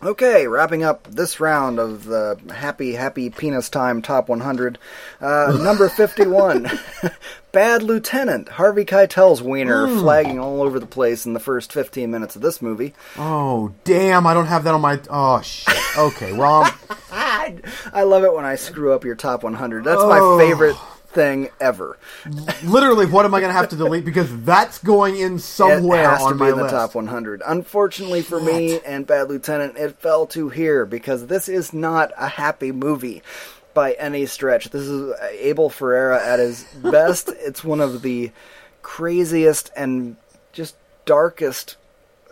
Okay, wrapping up this round of the happy, happy penis time top 100. Uh, number 51, Bad Lieutenant. Harvey Keitel's wiener Hmm. flagging all over the place in the first 15 minutes of this movie. Oh damn! I don't have that on my. Oh shit. Okay. Well, I, I love it when I screw up your top 100. That's Oh. my favorite thing ever. literally, what am I going to have to delete because that's going in somewhere it has to on be my in the list. top 100. Unfortunately for me and Bad Lieutenant, it fell to here because this is not a happy movie by any stretch. This is uh, Abel Ferrara at his best. it's one of the craziest and just darkest.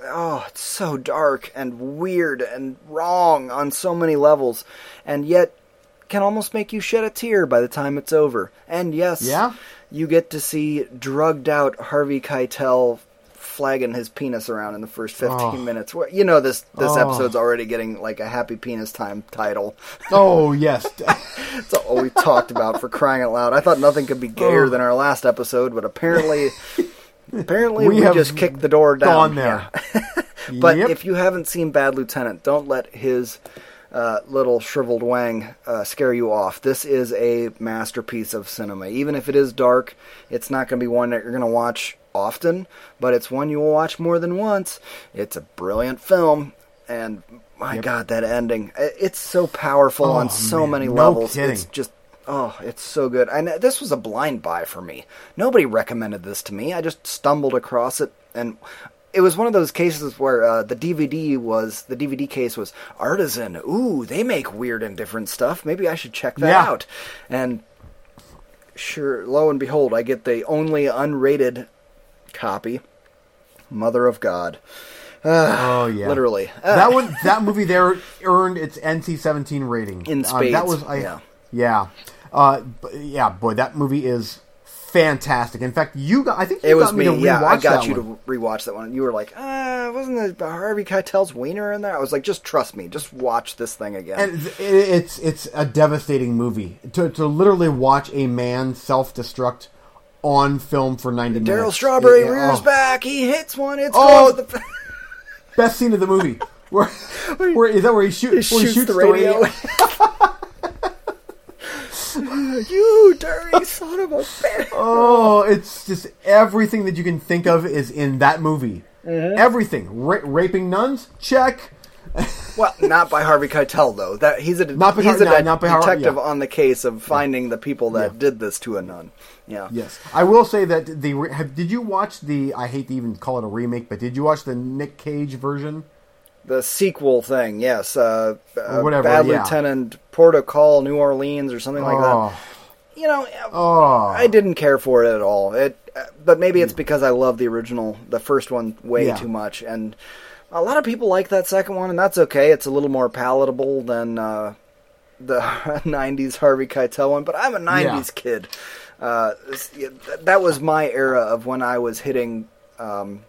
Oh, it's so dark and weird and wrong on so many levels, and yet can almost make you shed a tear by the time it's over. And yes, Yeah? you get to see drugged out Harvey Keitel flagging his penis around in the first 15 Oh. minutes. You know this this Oh. episode's already getting like a happy penis time title. Oh yes. That's all we talked about for crying out loud. I thought nothing could be gayer Oh. than our last episode, but apparently apparently We we, just kicked the door down there. But Yep. if you haven't seen Bad Lieutenant, don't let his uh, little shriveled wang uh, scare you off. This is a masterpiece of cinema. Even if it is dark, it's not going to be one that you're going to watch often, but it's one you will watch more than once. It's a brilliant film, and my God, that ending. It's so powerful Oh, on so man, many no levels. kidding. It's just. Oh, it's so good. And this was a blind buy for me. Nobody recommended this to me. I just stumbled across it, and it was one of those cases where uh, the DVD was the DVD case was artisan. Ooh, they make weird and different stuff. Maybe I should check that Yeah. out. And sure, lo and behold, I get the only unrated copy. Mother of God. oh yeah. Literally. Uh, that one. That movie there earned its NC-17 rating In Uh, that was I, yeah. Yeah. Uh, yeah. Boy, that movie is fantastic. In fact, you got. I think you It was me, me. Yeah, I got you one. to rewatch that one. You were like, uh, wasn't the Harvey Keitel's wiener in there? I was like, just trust me. Just watch this thing again. And it, it's it's a devastating movie to to literally watch a man self destruct on film for ninety minutes. Darryl Strawberry It- it- rears oh. back. He hits one. It's Oh, the. Best scene of the movie. Where, where is that? Where he, shoot, He where shoots the radio. you dirty son of a bitch. Oh, it's just everything that you can think of is in that movie. Mm-hmm. Everything. Ra- raping nuns? Check. Well, not by Harvey Keitel though. That he's a Not by he's Har- a no, de- not by Har- detective yeah. on the case of finding the people that Yeah. did this to a nun. Yeah. Yes, I will say that the have, did you watch the? I hate to even call it a remake, but did you watch the Nick Cage version? The sequel thing, yes. Uh, uh, whatever, Bad yeah. Lieutenant Port of Call New Orleans or something like oh, that. You know, oh, I didn't care for it at all. It, uh, but maybe it's because I love the original, the first one, way Yeah. too much, and a lot of people like that second one, and that's okay. It's a little more palatable than uh, the '90s Harvey Keitel one. But I'm a '90s kid. Uh, yeah, that was my era of when I was hitting. Um,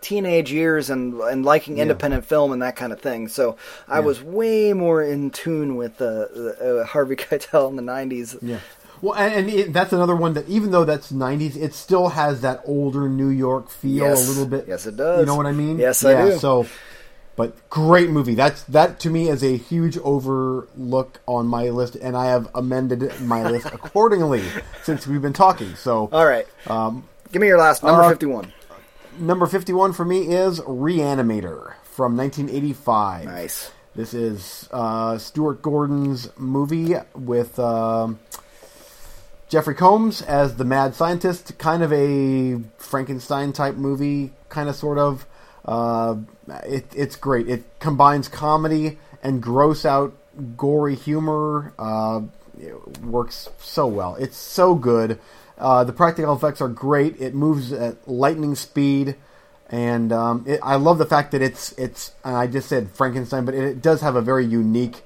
teenage years and and liking Yeah. independent film and that kind of thing. So I Yeah. was way more in tune with uh, uh, Harvey Keitel in the '90s. yeah. Well, and, and it, that's another one that even though that's '90s, it still has that older New York feel Yes. a little bit. Yes, it does. You know what I mean? Yes, I yeah, do. So, but great movie. That's that to me is a huge overlook on my list, and I have amended my list accordingly since we've been talking. So, All right. um, Give me your last number uh, 51. Number fifty-one for me is Reanimator from 1985. Nice. This is uh, Stuart Gordon's movie with um Jeffrey Combs as the mad scientist. Kind of a Frankenstein type movie, kind of sort of. Uh, it, it's great. It combines comedy and gross out, gory humor. Uh, it works so well. It's so good. Uh, the practical effects are great. It moves at lightning speed, and um, it, I love the fact that it's it's. I just said Frankenstein, but it, it does have a very unique,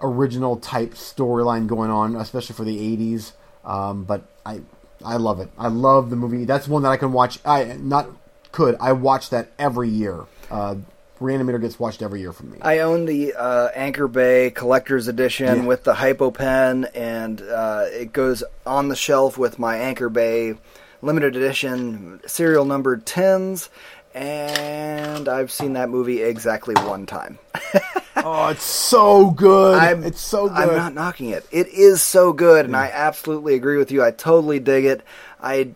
original type storyline going on, especially for the '80s. Um, but I I love it. I love the movie. That's one that I can watch. I not could. I watch that every year. Uh, Reanimator gets watched every year from me. I own the uh, Anchor Bay Collector's Edition Yeah. with the Hypo Pen, and uh, it goes on the shelf with my Anchor Bay limited edition serial numbered tins. And I've seen that movie exactly one time. oh, it's so good. I'm, it's so good. I'm not knocking it. It is so good, and I absolutely agree with you. I totally dig it. I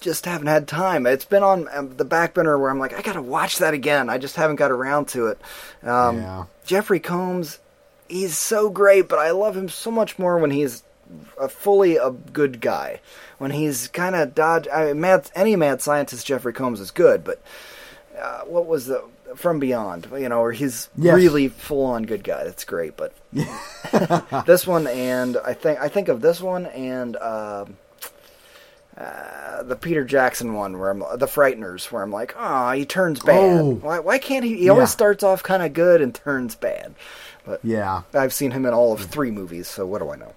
just haven't had time. It's been on um, the back burner where I'm like, I gotta watch that again. I just haven't got around to it. Um, Yeah. Jeffrey Combs, he's so great, but I love him so much more when he's a fully a good guy. When he's kind of dodge. I mean, mad, any mad scientist Jeffrey Combs is good, but uh, what was the From Beyond? You know, where he's Yes. really full on good guy. That's great, but this one and I think I think of this one and um uh, the Peter Jackson one where I'm the Frighteners where I'm like, oh, he turns bad. Oh. Why, why can't he? He always starts off kind of good and turns bad. But Yeah. I've seen him in all of three movies, so what do I know?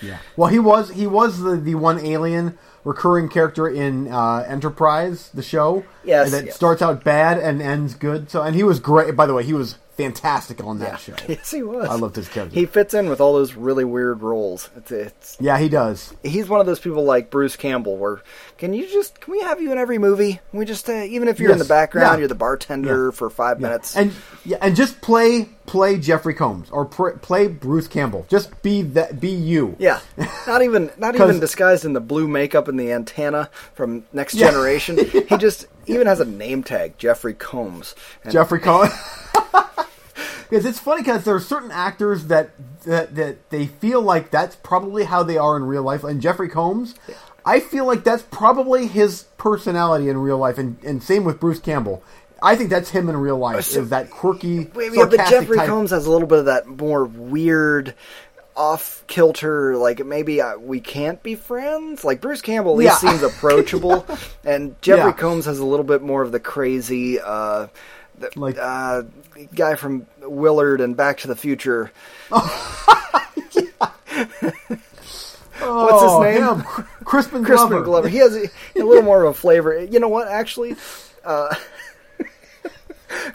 Yeah. Well, he was he was the the one alien recurring character in uh, Enterprise, the show. Yes, That yes. starts out bad and ends good. So, and he was great. By the way, he was fantastic on that show. yes, he was. I loved his character. He fits in with all those really weird roles. It's, it's Yeah, he does. he's one of those people like Bruce Campbell, where can you just can we have you in every movie? Can we just uh, even if you're in the background, Yeah. you're the bartender for five Yeah. minutes. And yeah, and just play play Jeffrey Combs or pr- play Bruce Campbell. Just be that. Be you. yeah, not even not even disguised in the blue makeup and the antenna from Next Yeah. Generation. He just even has a name tag, Jeffrey Combs. And Jeffrey Combs. Because it's funny because there are certain actors that, that that they feel like that's probably how they are in real life. And Jeffrey Combs, I feel like that's probably his personality in real life. And, and same with Bruce Campbell. I think that's him in real life. Uh, so- is that quirky, Wait, yeah, but Jeffrey type. Combs has a little bit of that more weird, off kilter. Like maybe uh, we can't be friends. Like Bruce Campbell at least Yeah. seems approachable, and Jeffrey Yeah. Combs has a little bit more of the crazy. Uh, the, Like- uh, guy from Willard and Back to the Future. Oh, what's his name? him. Crispin Glover. Crispin Glover. He has a, a little more of a flavor. You know what? Actually, uh,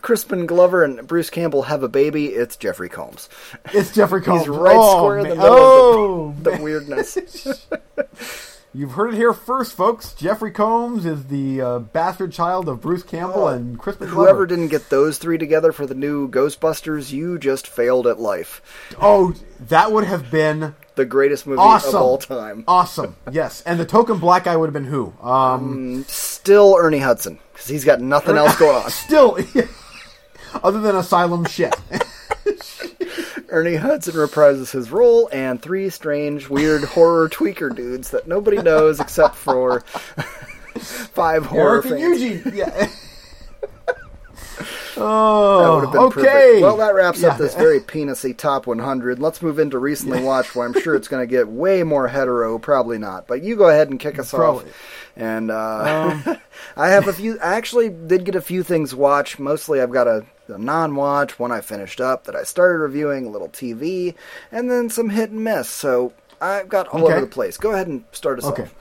Crispin Glover and Bruce Campbell have a baby. It's Jeffrey Combs. It's Jeffrey Combs. He's right oh, square in the middle Oh, of the, the weirdness. You've heard it here first, folks. Jeffrey Combs is the uh, bastard child of Bruce Campbell Oh, and Crispin Glover. Whoever didn't get those three together for the new Ghostbusters, you just failed at life. Oh, that would have been The greatest movie awesome. of all time. Awesome. Yes. And the token black guy would have been who? Um, Still Ernie Hudson, because he's got nothing else going on. still, other than Asylum shit. Ernie Hudson reprises his role, and three strange, weird horror tweaker dudes that nobody knows except for five horror Eric and fans. Eugene. Yeah. That oh, would have been okay. perfect. Well, that wraps Yeah. up this very penisy top 100. Let's move into recently watched, where I'm sure it's going to get way more hetero. Probably not, but you go ahead and kick us Probably. off. And uh, I have a few. I actually did get a few things watched. Mostly, I've got a, a non-watch, one I finished up that I started reviewing, a little TV, and then some hit and miss. So I've got all Okay. over the place. Go ahead and start us Okay. off.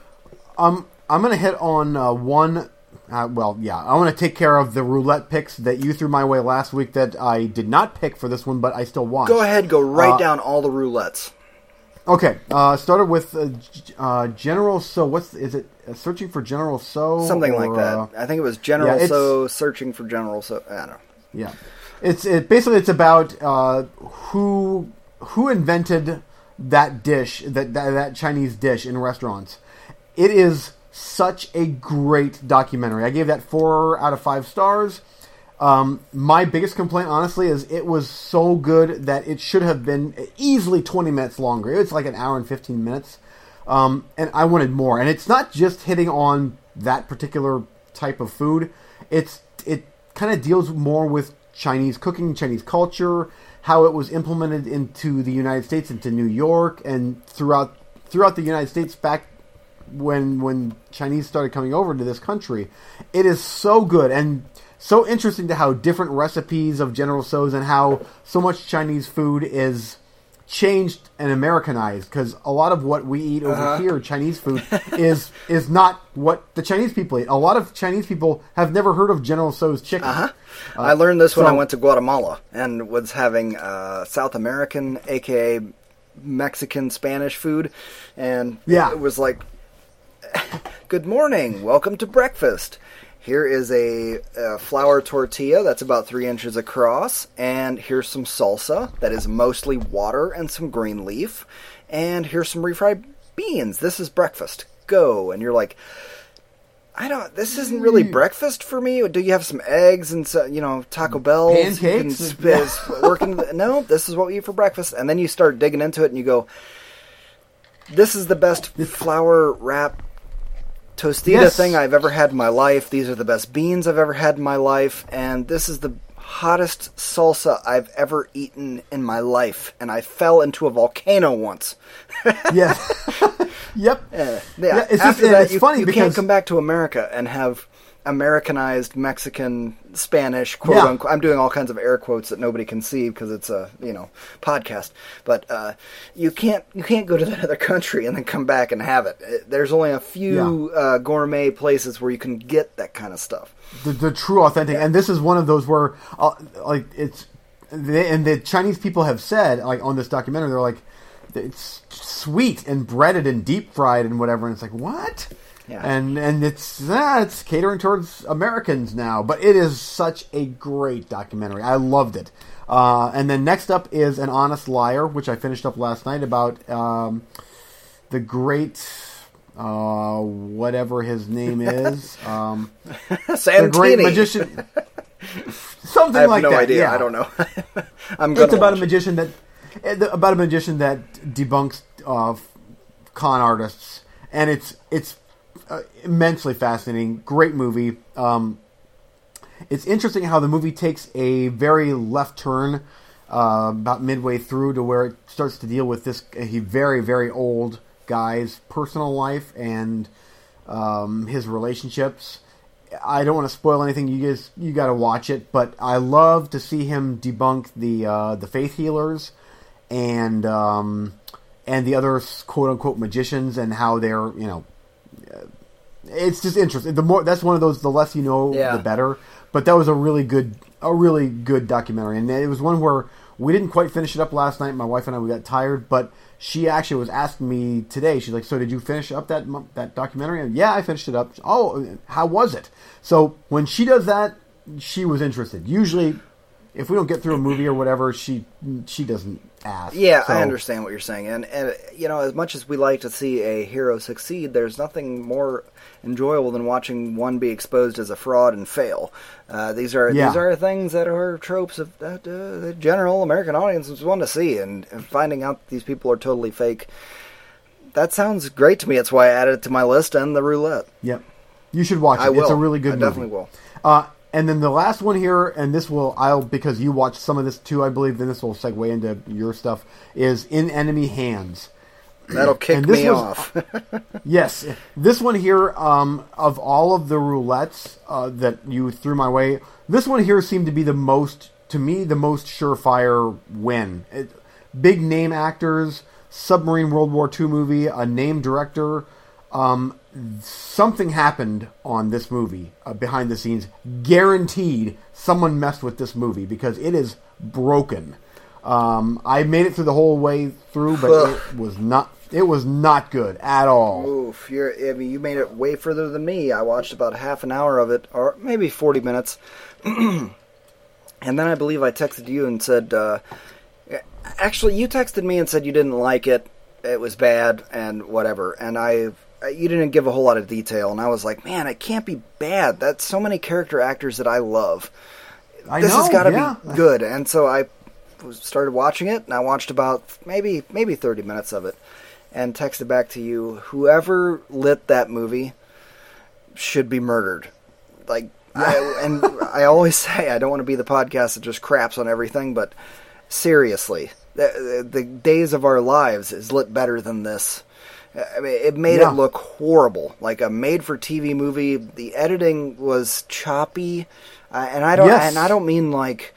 Um, I'm going to hit on uh, one. Uh, well, yeah, I want to take care of the roulette picks that you threw my way last week that I did not pick for this one, but I still watched. Go ahead, go right Uh, down all the roulettes. Okay, uh, started with uh, uh, General Tso. What's is it? Uh, searching for General Tso, Something like that. I think it was General yeah, So searching for General Tso. I don't know. Yeah, it's it basically it's about uh, who who invented that dish that, that that Chinese dish in restaurants. It is such a great documentary. I gave that four out of five stars. Um, my biggest complaint, honestly, is it was so good that it should have been easily 20 minutes longer. It's like an hour and 15 minutes. Um, and I wanted more. And it's not just hitting on that particular type of food. It's it kind of deals more with Chinese cooking, Chinese culture, how it was implemented into the United States, into New York, and throughout throughout the United States back when when Chinese started coming over to this country. It is so good and so interesting to how different recipes of General Tso's and how so much Chinese food is changed and Americanized because a lot of what we eat over Uh-huh. here, Chinese food, is is not what the Chinese people eat. A lot of Chinese people have never heard of General Tso's chicken. Uh-huh. I learned this when I went to Guatemala and was having uh, South American, aka Mexican Spanish food, and Yeah. it was like, "Good morning, welcome to breakfast." Here is a, uh flour tortilla that's about three inches across, and here's some salsa that is mostly water and some green leaf, and here's some refried beans. This is breakfast. Go, and you're like, I don't. This isn't really Hmm. breakfast for me. Do you have some eggs and so, you know Taco Bell? Pancakes? Sp- working. the- no, this is what we eat for breakfast. And then you start digging into it, and you go, "This is the best flour wrap tostita Yes. thing I've ever had in my life. These are the best beans I've ever had in my life, and this is the hottest salsa I've ever eaten in my life. And I fell into a volcano once. Yes. yep. Uh, yeah, Yeah, it's after just- that, you, funny you can't come back to America and have Americanized Mexican, Spanish, quote Yeah. unquote. I'm doing all kinds of air quotes that nobody can see because it's a you know podcast. But uh, you can't you can't go to that other country and then come back and have it. Uh, There's only a few uh, gourmet places where you can get that kind of stuff. the, the true authentic and this is one of those where uh, like it's they, and the chinese people have said like on this documentary they're like it's sweet and breaded and deep fried and whatever and it's like what Yeah. and and it's ah, it's catering towards americans now but it is such a great documentary i loved it uh, and then next up is an honest liar which i finished up last night about um, the great uh, whatever his name is um, the Sam great magician. Something I have like no that. idea. yeah. I don't know. I'm It's about a magician that eh, about a magician that debunks uh, con artists, and it's it's uh, immensely fascinating. Great movie. Um, it's interesting how the movie takes a very left turn uh, about midway through to where it starts to deal with this he very very old guy's personal life and um, his relationships. I don't want to spoil anything. You guys, you got to watch it. But I love to see him debunk the uh, the faith healers and um, and the other quote unquote magicians and how they're you know. It's just interesting. The more that's one of those. The less you know, Yeah. the better. But that was a really good, a really good documentary, and it was one where we didn't quite finish it up last night. My wife and I we got tired, but she actually was asking me today. She's like, "So did you finish up that that documentary?" And yeah, I finished it up. Oh, how was it? So when she does that, she was interested. Usually, if we don't get through a movie or whatever, she she doesn't ask. Yeah, So- I understand what you're saying, and and you know, as much as we like to see a hero succeed, there's nothing more enjoyable than watching one be exposed as a fraud and fail. Uh, these are Yeah. these are things that are tropes of that uh, the general American audiences want to see, and, and finding out these people are totally fake. That sounds great to me. That's why I added it to my list and the roulette. Yep. You should watch it. It's a really good I movie. definitely will. Uh, and then the last one here, and this will I'll because you watched some of this too, I believe. Then this will segue into your stuff. Is in enemy hands. That'll kick me was- off. Yes, this one here, um, of all of the roulettes uh, that you threw my way, this one here seemed to be the most, to me, the most surefire win. It, big name actors, submarine World War II movie, a name director. Um, something happened on this movie uh, behind the scenes. Guaranteed, someone messed with this movie because it is broken. Um, I made it through the whole way through, but it was not. It was not good at all. Oof, you're, I mean, you made it way further than me. I watched about half an hour of it, or maybe 40 minutes. and then I believe I texted you and said, uh, actually, you texted me and said you didn't like it, it was bad, and whatever. And I, Uh, you didn't give a whole lot of detail, and I was like, man, it can't be bad. That's so many character actors that I love. I this know, has got to yeah. be good. And so I started watching it, and I watched about maybe maybe 30 minutes of it, and texted back to you, whoever lit that movie should be murdered. Like, I, and I always say I don't want to be the podcast that just craps on everything, but seriously, the, the days of our lives is lit better than this. I mean, it made Yeah. it look horrible, like a made-for-TV movie. The editing was choppy, uh, and I don't, Yes. and I don't mean like,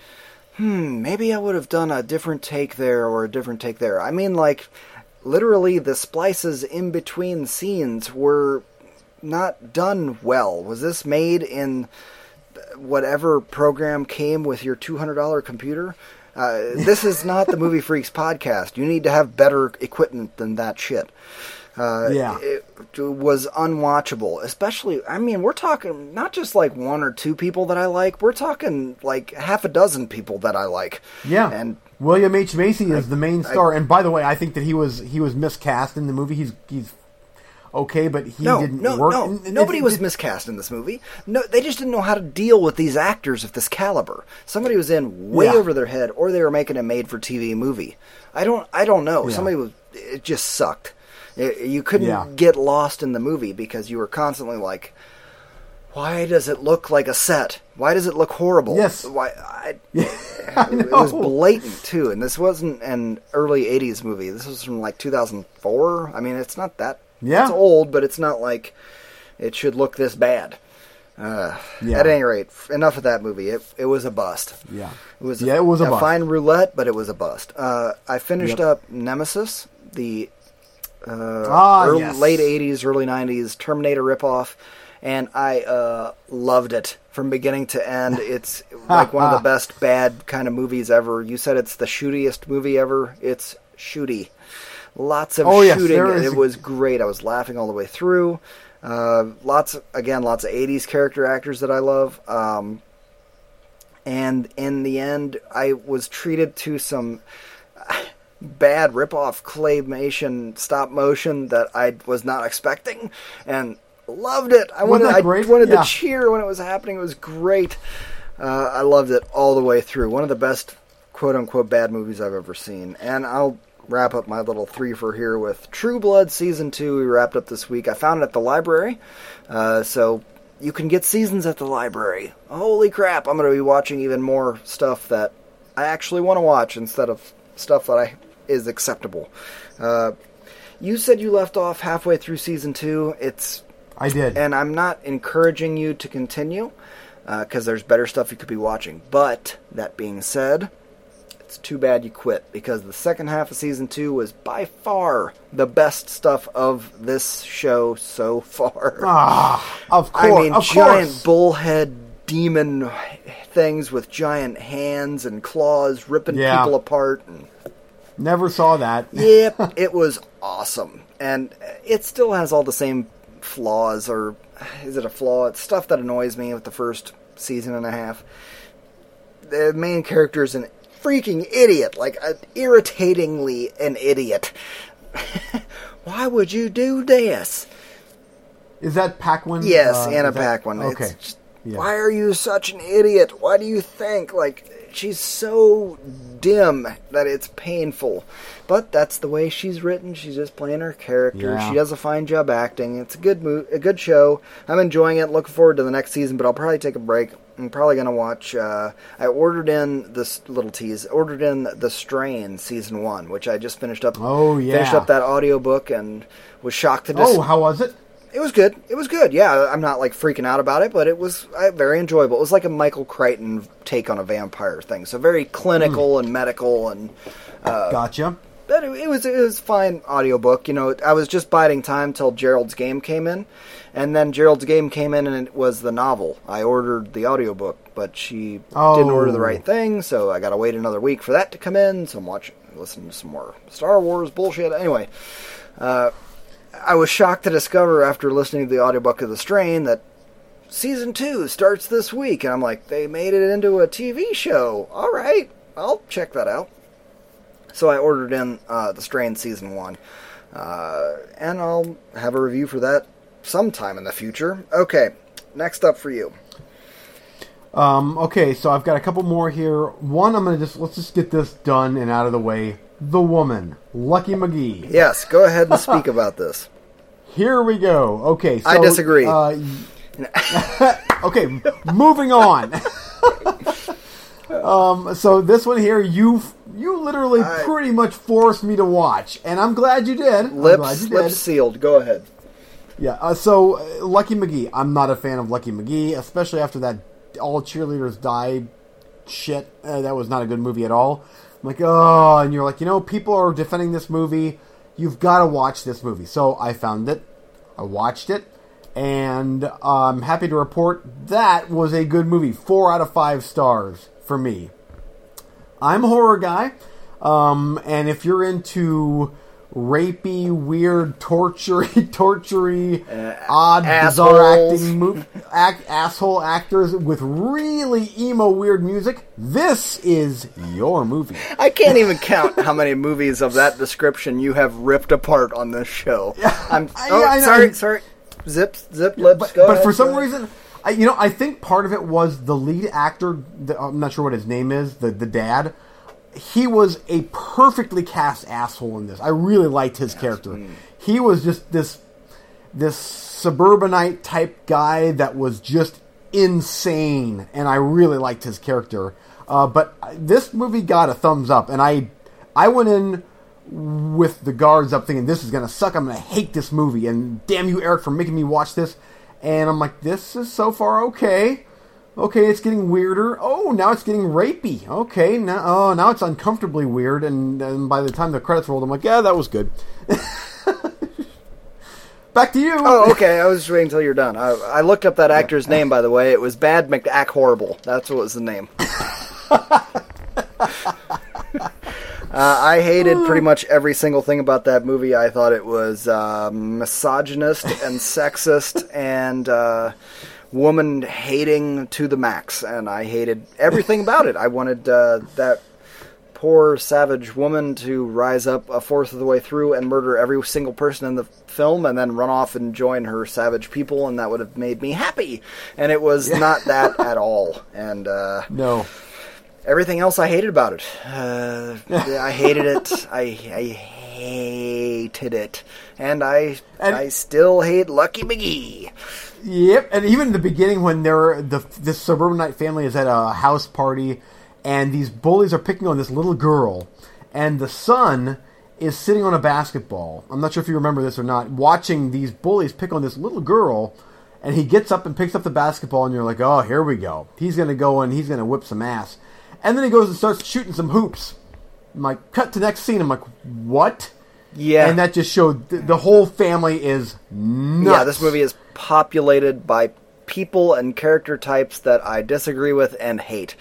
hmm, maybe I would have done a different take there or a different take there. I mean like, literally, the splices in between scenes were not done well. Was this made in whatever program came with your two hundred dollar computer? Uh, this is not the Movie Freaks podcast. You need to have better equipment than that shit. Uh, Yeah. it was unwatchable. Especially, I mean, we're talking not just like one or two people that I like. We're talking like half a dozen people that I like. Yeah, and William H Macy is the main star. and by the way, I think that he was he was miscast in the movie. He's he's okay, but he no, didn't no, work. no. Nobody was miscast in this movie. No, they just didn't know how to deal with these actors of this caliber. Somebody was in way Yeah. over their head, or they were making a made-for-TV movie. I don't, I don't know. Yeah. Somebody was. It just sucked. It- you couldn't Yeah. get lost in the movie because you were constantly like, "Why does it look like a set? Why does it look horrible? Yes. Why?" I, I it was blatant too, and this wasn't an early '80s movie. This was from like 2004. I mean, it's not that. Yeah. it's old, but it's not like it should look this bad. Uh, Yeah. At any rate, enough of that movie. It it was a bust. Yeah. It was Yeah, it was a bust. fine roulette, but it was a bust. Uh, I finished Yep. up Nemesis, the uh, Ah, early- yes. late '80s, early '90s Terminator ripoff, and I uh, loved it from beginning to end. It's like one of the best bad kind of movies ever. You said it's the shootiest movie ever. It's shooty. Lots of Oh, shooting. is- It was great. I was laughing all the way through. Uh, lots again, lots of '80s character actors that I love. Um, and in the end, I was treated to some bad rip-off claymation stop motion that I was not expecting, and loved it. I wanted, that I wanted Yeah. to cheer when it was happening. It was great. Uh, I loved it all the way through. One of the best quote-unquote bad movies I've ever seen. And I'll wrap up my little three for here with True Blood season two. We wrapped up this week. I found it at the library, uh, so you can get seasons at the library. Holy crap! I'm going to be watching even more stuff that I actually want to watch instead of stuff that I is acceptable. Uh, you said you left off halfway through season two. It's I did. and I'm not encouraging you to continue because there's better stuff you could be watching. But that being said, it's too bad you quit because the second half of season two was by far the best stuff of this show so far. ah, of course. I mean, giant course. bullhead demon things with giant hands and claws ripping Yeah. people apart. And, Never saw that. yep, it was awesome, and it still has all the same flaws, or is it a flaw? It's stuff that annoys me with the first season and a half. The main character is an freaking idiot, like uh, irritatingly an idiot. Why would you do this? Is that Paquin? Yes, Uh, Anna that- Paquin. Okay. It's just, Yeah. Why are you such an idiot? Why do you think like she's so dim that it's painful? But that's the way she's written. She's just playing her character. Yeah. She does a fine job acting. It's a good mo- a good show. I'm enjoying it. Looking forward to the next season, but I'll probably take a break. I'm probably gonna watch. Uh, I ordered in this little tease. Ordered in the Strain season one, which I just finished up. Oh, yeah. finished up that audiobook and was shocked to dis- Oh, how was it? It was good. It was good. Yeah, I'm not like freaking out about it, but it was uh, very enjoyable. It was like a Michael Crichton take on a vampire thing. So very clinical mm. and medical, and uh, Gotcha. but it, it was it was fine audiobook. You know, I was just biding time till Gerald's game came in, and then Gerald's game came in, and it was the novel. I ordered the audiobook, but she didn't order the Oh. right thing, so I got to wait another week for that to come in. So I'm watching, listening to some more Star Wars bullshit. Anyway. Uh, I was shocked to discover after listening to the audiobook of The Strain that season two starts this week. And I'm like, they made it into a TV show. All right, I'll check that out. So I ordered in uh, The Strain season one. Uh, and I'll have a review for that sometime in the future. Okay, next up for you. Um, okay, so I've got a couple more here. One, I'm gonna just let's just get this done and out of the way. The woman, Lucky McKee. Yes, go ahead and speak about this. Here we go. Okay, so I disagree. Uh, okay, moving on. Um, so this one here, you you literally I- pretty much forced me to watch, and I'm glad you did. Lips you did. lips sealed. Go ahead. Yeah. Uh, so uh, Lucky McKee, I'm not a fan of Lucky McKee, especially after that all cheerleaders die shit. Uh, that was not a good movie at all. I'm like, oh, and you're like, you know, people are defending this movie. You've got to watch this movie. So I found it. I watched it, and I'm happy to report that was a good movie. Four out of five stars for me. I'm a horror guy, um, and if you're into rapey, weird, tortury, tortury, uh, odd, bizarre acting, mo- act, asshole actors with really emo, weird music, this is your movie. I can't even count how many movies of that description you have ripped apart on this show. I'm oh, I know. sorry, sorry. Zip, zip lips. But, go but ahead, for some reason, I, you know, I think part of it was the lead actor. The, I'm not sure what his name is. The the dad. He was a perfectly cast asshole in this. I really liked his character. He was just this this suburbanite type guy that was just insane, and I really liked his character. Uh, but this movie got a thumbs up, and I I went in with the guards up thinking this is gonna suck. I'm gonna hate this movie, and damn you, Eric, for making me watch this. And I'm like, this is so far okay. Okay, it's getting weirder. Oh, now it's getting rapey. Okay, now oh now it's uncomfortably weird. And, and by the time the credits rolled, I'm like, yeah, that was good. Back to you. Oh, okay. I was just waiting until you're done. I, I looked up that actor's name, by the way. It was Bad McAck Horrible. That's what was the name. uh, I hated pretty much every single thing about that movie. I thought it was uh, misogynist and sexist and uh, woman hating to the max, and I hated everything about it. I wanted uh, that poor savage woman to rise up a fourth of the way through and murder every single person in the film and then run off and join her savage people and that would have made me happy. And it was not that at all. And uh, no. everything else i hated about it. Uh, i hated it. I, I hated it and i And- i still hate lucky mckee Yep, and even in the beginning when they're the this suburbanite family is at a house party, and these bullies are picking on this little girl, and the son is sitting on a basketball. I'm not sure if you remember this or not. Watching these bullies pick on this little girl, and he gets up and picks up the basketball, and you're like, oh, here we go. He's gonna go and he's gonna whip some ass, and then he goes and starts shooting some hoops. I'm like, cut to next scene. I'm like, what? yeah And that just showed th- the whole family is nuts. Yeah, this movie is populated by people and character types that I disagree with and hate.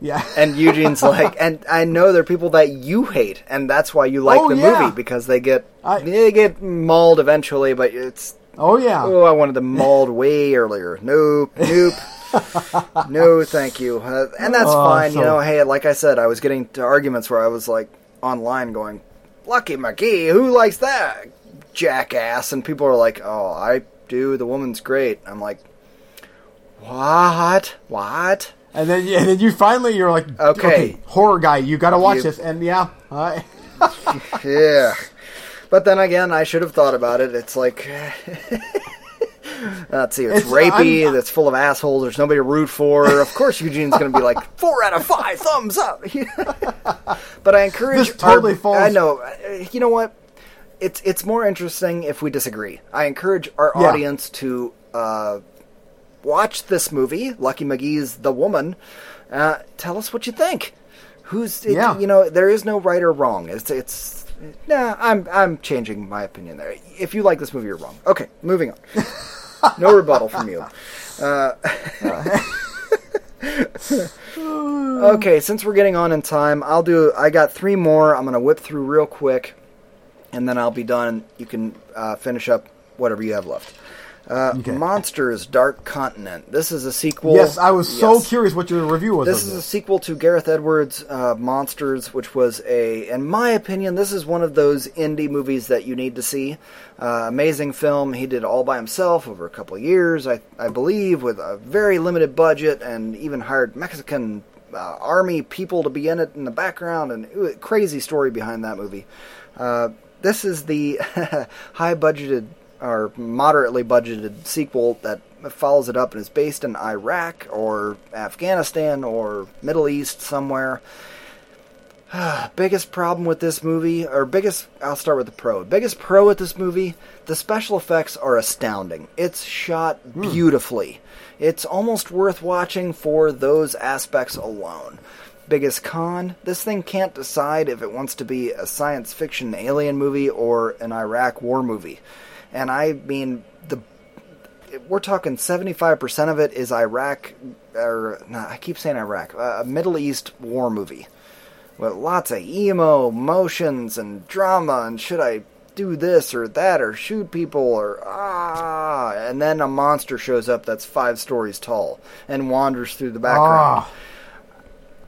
Yeah. And Eugene's like, and I know there are people that you hate, and that's why you like Oh, the yeah. movie because they get I- they get mauled eventually. But it's oh yeah. oh, I wanted them mauled way earlier. Nope, nope. no, thank you. Uh, and that's Oh, fine. You know, hey, like I said, I was getting to arguments where I was like online going, "Lucky McKee, who likes that jackass?" And people are like, "Oh, I do. The woman's great." I'm like, "What? What?" And then, and then you finally you're like, Okay. horror guy, you got to watch You- this. And yeah, I, Yeah. But then again, I should have thought about it. It's like, let's see, it's, It's- rapey. I'm- It's full of assholes. There's nobody to root for. Of course, Eugene's going to be like four out of five, thumbs up. but I encourage. This totally our- falls- I know. uh, You know what? It's it's more interesting if we disagree. I encourage our Yeah. audience to uh, watch this movie, Lucky McKee's The Woman. Uh, tell us what you think. Who's it, Yeah. you know there is no right or wrong. It's it's nah. I'm I'm changing my opinion there. If you like this movie, you're wrong. Okay, moving on. no rebuttal from you. Uh, okay, since we're getting on in time, I'll do. I got three more. I'm gonna whip through real quick, and then I'll be done. You can uh, finish up whatever you have left. Uh, Okay. Monsters: Dark Continent. This is a sequel. yes, I was so curious what your review was. This is a sequel to Gareth Edwards' uh, Monsters, which was a, in my opinion, this is one of those indie movies that you need to see. Uh, amazing film. He did all by himself over a couple of years, I, I believe, with a very limited budget, and even hired Mexican uh, army people to be in it in the background, and a crazy story behind that movie. Uh, this is the high budgeted or moderately budgeted sequel that follows it up and is based in Iraq or Afghanistan or Middle East somewhere. biggest problem with this movie, or biggest, I'll start with the pro. Biggest pro with this movie, the special effects are astounding. It's shot hmm. beautifully. It's almost worth watching for those aspects alone. Biggest con, this thing can't decide if it wants to be a science fiction alien movie or an Iraq war movie. And I mean, the we're talking 75% of it is Iraq, or I keep saying Iraq, uh, a Middle East war movie with lots of emo motions and drama and should I do this or that or shoot people or ah and then a monster shows up that's five stories tall and wanders through the background. Ah.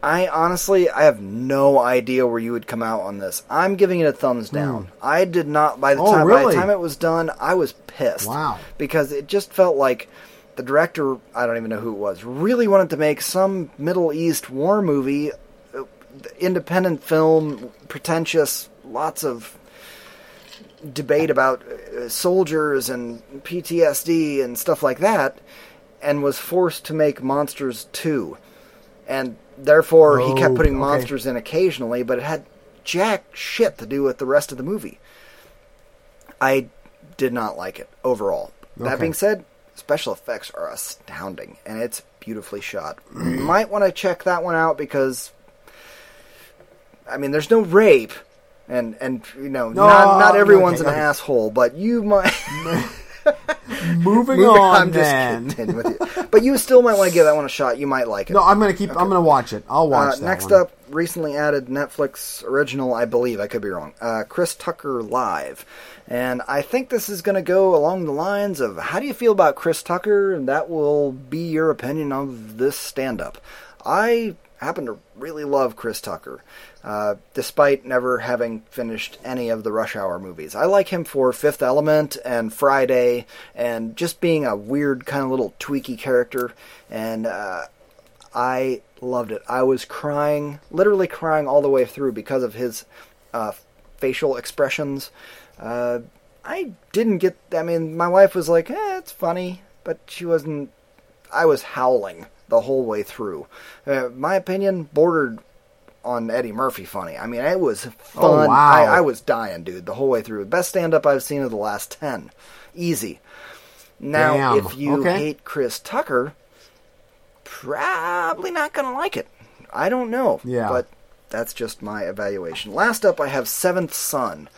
I honestly I have no idea where you would come out on this. I'm giving it a thumbs down. I did not by the Hmm. Oh, time by the time it was done, I was pissed. Wow. Because it just felt like the director, I don't even know who it was, really wanted to make some Middle East war movie, uh, independent film, pretentious, lots of debate about uh, soldiers and PTSD and stuff like that, and was forced to make Monsters 2. And therefore, he kept Oh, putting okay. monsters in occasionally, but it had jack shit to do with the rest of the movie. I did not like it overall. That being said, special effects are astounding, and it's beautifully shot. you might want to check that one out because, I mean, there's no rape, and and you know, No, not not everyone's okay, an okay. asshole, but you might. Moving, Moving- on, I'm just kidding with you, but you still might want to give that one a shot. You might like it. No, I'm gonna keep. I'm gonna watch it. I'll watch Uh, next one. up, recently added Netflix original, I believe, I could be wrong. Uh, Chris Tucker Live. And I think this is going to go along the lines of how do you feel about Chris Tucker? And that will be your opinion of this stand up. I happen to really love Chris Tucker, uh, despite never having finished any of the Rush Hour movies. I like him for Fifth Element and Friday and just being a weird, kind of little tweaky character. And uh, I loved it. I was crying, literally crying all the way through because of his uh, facial expressions. Uh, I didn't get. I mean, my wife was like, "Eh, it's funny," but she wasn't. I was howling the whole way through. Uh, my opinion bordered on Eddie Murphy funny. I mean, it was fun. Oh, wow. I, I was dying, dude, the whole way through. Best stand up I've seen of the last ten. Easy. Now, Damn. if you Okay. hate Chris Tucker, probably not going to like it. I don't know. Yeah. But that's just my evaluation. Last up, I have Seventh Son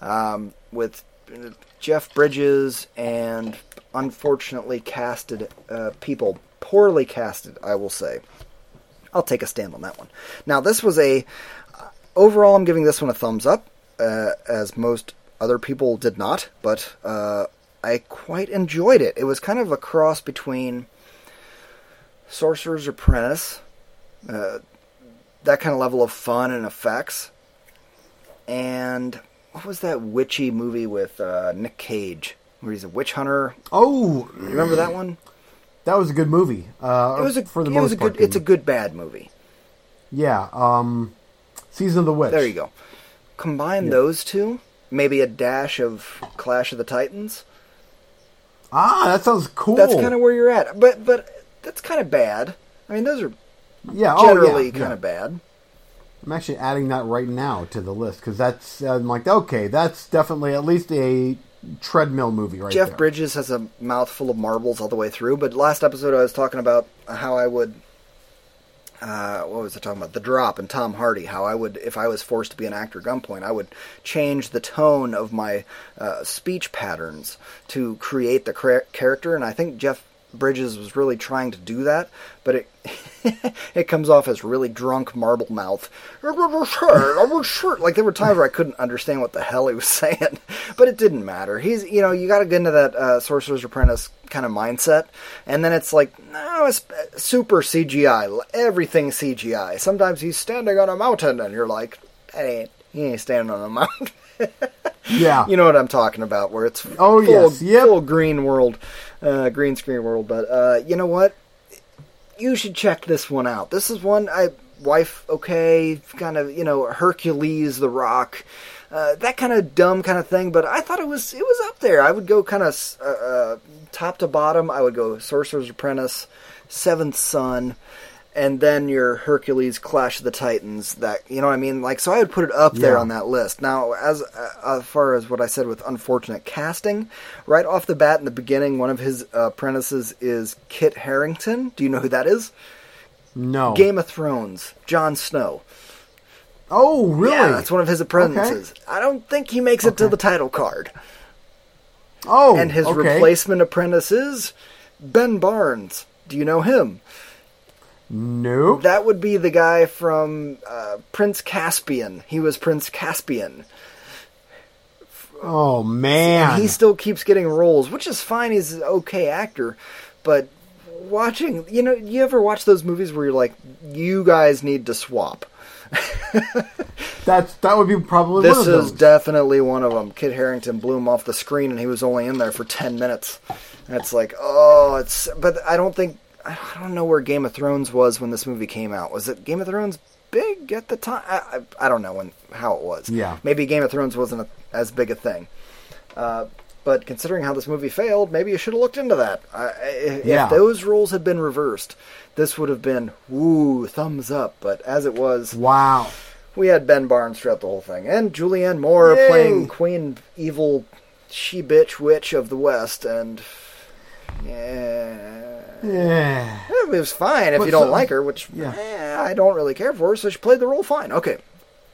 um, with uh, Jeff Bridges and unfortunately casted uh, people. Poorly casted, I will say. I'll take a stand on that one. Now, this was a. Uh, overall, I'm giving this one a thumbs up, uh, as most other people did not, but uh, I quite enjoyed it. It was kind of a cross between Sorcerer's Apprentice, uh, that kind of level of fun and effects, and what was that witchy movie with uh, Nick Cage, where he's a witch hunter? Oh, remember that one? That was a good movie. Uh, It was a for the most part. good. It's a good bad movie. yeah. Um, Season of the Witch. There you go. Combine those two, maybe a dash of Clash of the Titans. Ah, that sounds cool. That's kind of where you're at. But but that's kind of bad. I mean, those are yeah. Oh, generally yeah, kind yeah. of bad. I'm actually adding that right now to the list because that's I'm like okay, that's definitely at least a treadmill movie right Jeff there. Bridges has a mouthful of marbles all the way through. But last episode, I was talking about how I would. Uh, what was I talking about? The Drop and Tom Hardy. How I would, if I was forced to be an actor gunpoint, I would change the tone of my uh, speech patterns to create the character. And I think Jeff Bridges was really trying to do that, but it it comes off as really drunk marble mouth. Like there were times where I couldn't understand what the hell he was saying, but it didn't matter. He's you know you got to get into that uh, Sorcerer's Apprentice kind of mindset, and then it's like no, it's super CGI. Everything CGI. Sometimes he's standing on a mountain, and you're like, that ain't he ain't standing on a mountain. Yeah. you know what I'm talking about, where it's Oh, full, yes, yep. full green world, uh, green screen world. But uh, you know what? You should check this one out. This is one I wife okay, kind of you know Hercules, The Rock, uh, that kind of dumb kind of thing. But I thought it was it was up there. I would go kind of uh, uh, top to bottom, I would go Sorcerer's Apprentice, Seventh Son, and then your Hercules Clash of the Titans. That you know what I mean? Like, so I would put it up there on that list. Now, as uh, as far as what I said with unfortunate casting, right off the bat in the beginning, one of his uh, apprentices is Kit Harington. Do you know who that is? No. Game of Thrones, Jon Snow. Oh, really? Yeah, that's one of his apprentices. I don't think he makes it to the title card. oh, and his okay. replacement apprentice is Ben Barnes. Do you know him? Nope. That would be the guy from uh, Prince Caspian. He was Prince Caspian. oh man. He still keeps getting roles, which is fine. He's an okay actor, but watching, you know, you ever watch those movies where you're like, you guys need to swap? That's that would be probably This one of is definitely one of them. Kit Harington blew him off the screen, and he was only in there for ten minutes. And it's like, oh, it's. But I don't think I don't know where Game of Thrones was when this movie came out. Was it Game of Thrones big at the time? I, I, I don't know when how it was. Yeah. maybe Game of Thrones wasn't a, as big a thing. Uh, but considering how this movie failed, maybe you should have looked into that. I, if Yeah. those rules had been reversed, this would have been woo thumbs up. But as it was, wow. we had Ben Barnes throughout the whole thing, and Julianne Moore Yay! playing Queen Evil She Bitch Witch of the West, and yeah, Yeah. it was fine if But you don't so- like her, which yeah. eh, I don't really care for. So she played the role fine. Okay,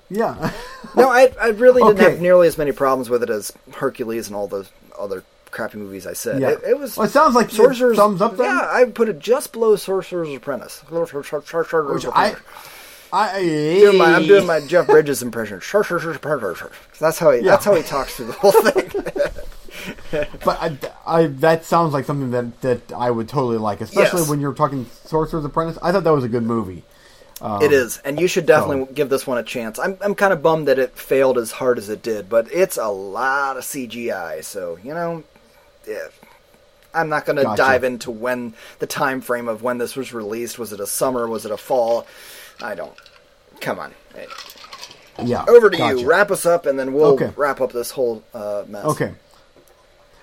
Yeah. no, I I really didn't Okay. have nearly as many problems with it as Hercules and all those other crappy movies I said. Yeah. It, it was. Well, it sounds like Sorcerer's thumbs up then? Yeah, I put it just below Sorcerer's Apprentice. Which I, I doing my, I'm doing my Jeff Bridges impression. That's how he. Yeah. That's how he talks through the whole thing. But I, I, that sounds like something that, that I would totally like, especially Yes. when you're talking Sorcerer's Apprentice. I thought that was a good movie. it is, and you should definitely give this one a chance. I'm I'm kind of bummed that it failed as hard as it did, but it's a lot of CGI. So you know, yeah, I'm not going to Gotcha. dive into when the time frame of when this was released. Was it a summer? Was it a fall? I don't. Come on. Hey, Yeah. over to gotcha. you. Wrap us up, and then we'll Okay. wrap up this whole uh, mess. Okay.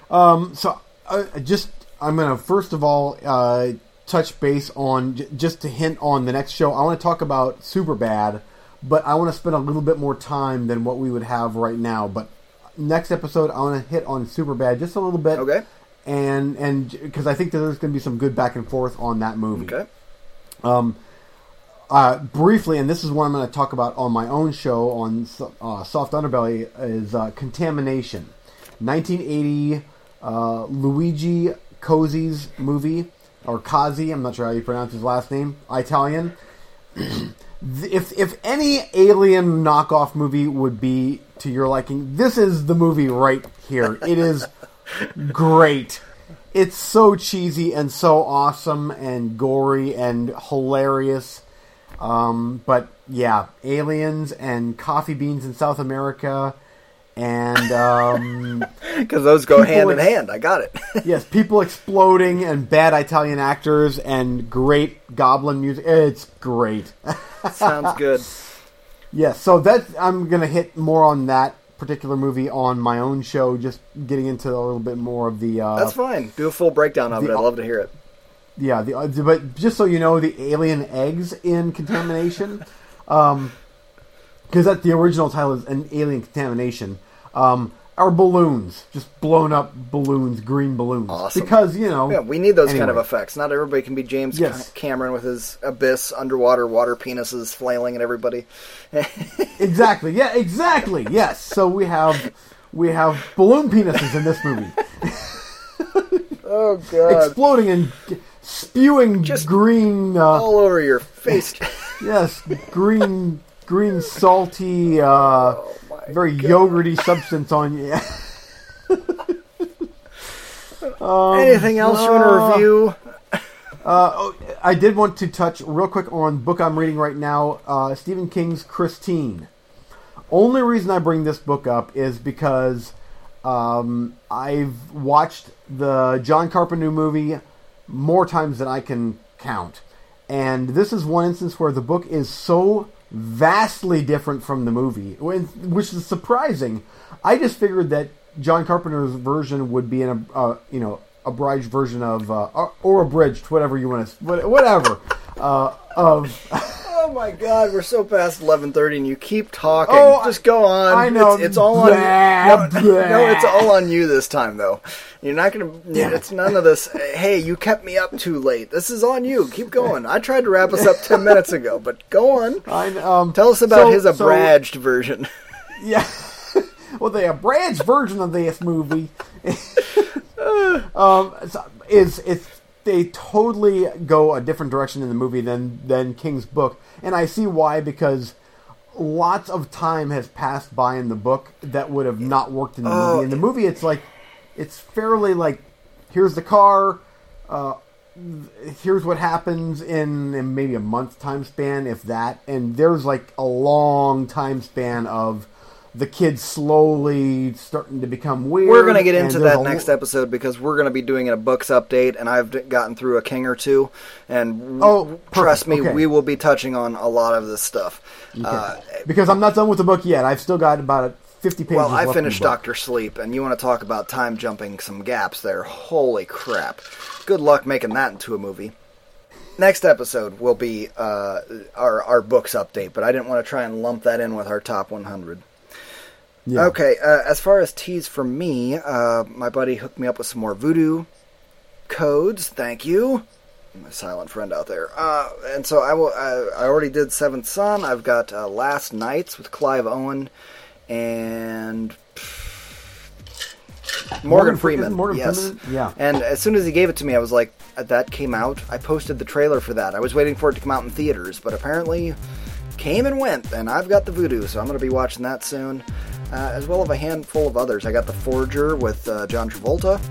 Um, so uh, just I'm gonna first of all uh, touch base on j- just to hint on the next show. I want to talk about Super Bad, but I want to spend a little bit more time than what we would have right now. But next episode, I want to hit on Super Bad just a little bit. Okay. And and because I think that there's going to be some good back and forth on that movie. Okay. Um, Uh, briefly, and this is what I'm going to talk about on my own show on uh, Soft Underbelly, is uh, Contamination. 1980 uh, Luigi Cozzi's movie, or Cozzi, I'm not sure how you pronounce his last name, Italian. if, if any alien knockoff movie would be to your liking, this is the movie right here. It is great. It's so cheesy and so awesome and gory and hilarious. Um, but yeah, aliens and coffee beans in South America, and um, Because those go hand in hand. I got it. yes, people exploding and bad Italian actors and great goblin music. It's great. Sounds good. yes, so that I'm gonna hit more on that particular movie on my own show, just getting into a little bit more of the. Uh, That's fine. Do a full breakdown of it. I'd love to hear it. Yeah, the, uh, but just so you know, the alien eggs in contamination, because that the original title is an alien contamination, um, are balloons, just blown up balloons, green balloons. Awesome. Because you know, Yeah, we need those kind of effects. Not everybody can be James Yes. Cameron with his abyss, underwater water penises flailing at everybody. exactly. Yeah, exactly. Yes. So we have we have balloon penises in this movie, Oh god! exploding and spewing Just green. Uh, All over your face. Yes, green, green, salty, uh, Oh my very yogurty substance on you. Anything else you want to uh, review? Uh, oh, I did want to touch real quick on book I'm reading right now, uh, Stephen King's Christine. Only reason I bring this book up is because um, I've watched the John Carpenter movie more times than I can count. And this is one instance where the book is so vastly different from the movie, which is surprising. I just figured that John Carpenter's version would be a uh, you know abridged version of, uh, or, or abridged, whatever you want to, whatever, uh, of. Oh my God, we're so past eleven thirty, and you keep talking. Oh, Just go on. I know. It's, it's all on. Blah, no, blah. no, it's all on you this time, though. You're not gonna. It's none of this. Hey, you kept me up too late. This is on you. Keep going. I tried to wrap us up ten minutes ago, but go on. I, um, Tell us about so- his so- version. Yeah. well, the abridged version of this movie um, is it's they totally go a different direction in the movie than than King's book, and I see why because lots of time has passed by in the book that would have not worked in the Oh, movie. In the movie, it's like it's fairly like here's the car. Uh, here's what happens in, in maybe a month time span, if that. And there's like a long time span of the kids slowly starting to become weird. We're gonna get into that next lo- episode because we're gonna be doing a books update, and I've gotten through a king or two, and Oh, trust perfect. me, Okay. we will be touching on a lot of this stuff. Uh, because I'm not done with the book yet. I've still got about 50 pages. well, I left in the finished. Doctor Sleep, and you want to talk about time jumping some gaps there? Holy crap! Good luck making that into a movie. Next episode will be uh, our our books update, but I didn't want to try and lump that in with our top 100. Yeah. Okay, uh, as far as teas from me, uh, my buddy hooked me up with some more Vudu codes. Thank you, my silent friend out there. Uh, and so I will. I, I already did Seventh Son. I've got uh, Last Knights with Clive Owen and Morgan, Morgan Freeman. Morgan yes. Freeman? Yeah. And as soon as he gave it to me, I was like, uh, "That came out." I posted the trailer for that. I was waiting for it to come out in theaters, but apparently came and went, and I've got the Vudu, so I'm going to be watching that soon, uh, as well as a handful of others. I got the Forger with uh, John Travolta.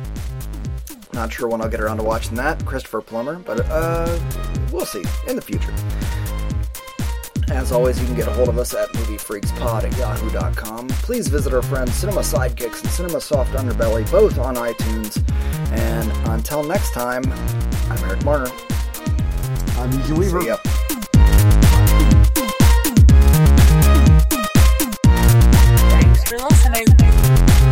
Not sure when I'll get around to watching that. Christopher Plummer, but uh, we'll see in the future. As always, you can get a hold of us at moviefreakspod at yahoo.com. Please visit our friends Cinema Sidekicks and Cinema Soft Underbelly, both on iTunes. And until next time, I'm Eric Marner. I'm Easy Weaver. You're listening.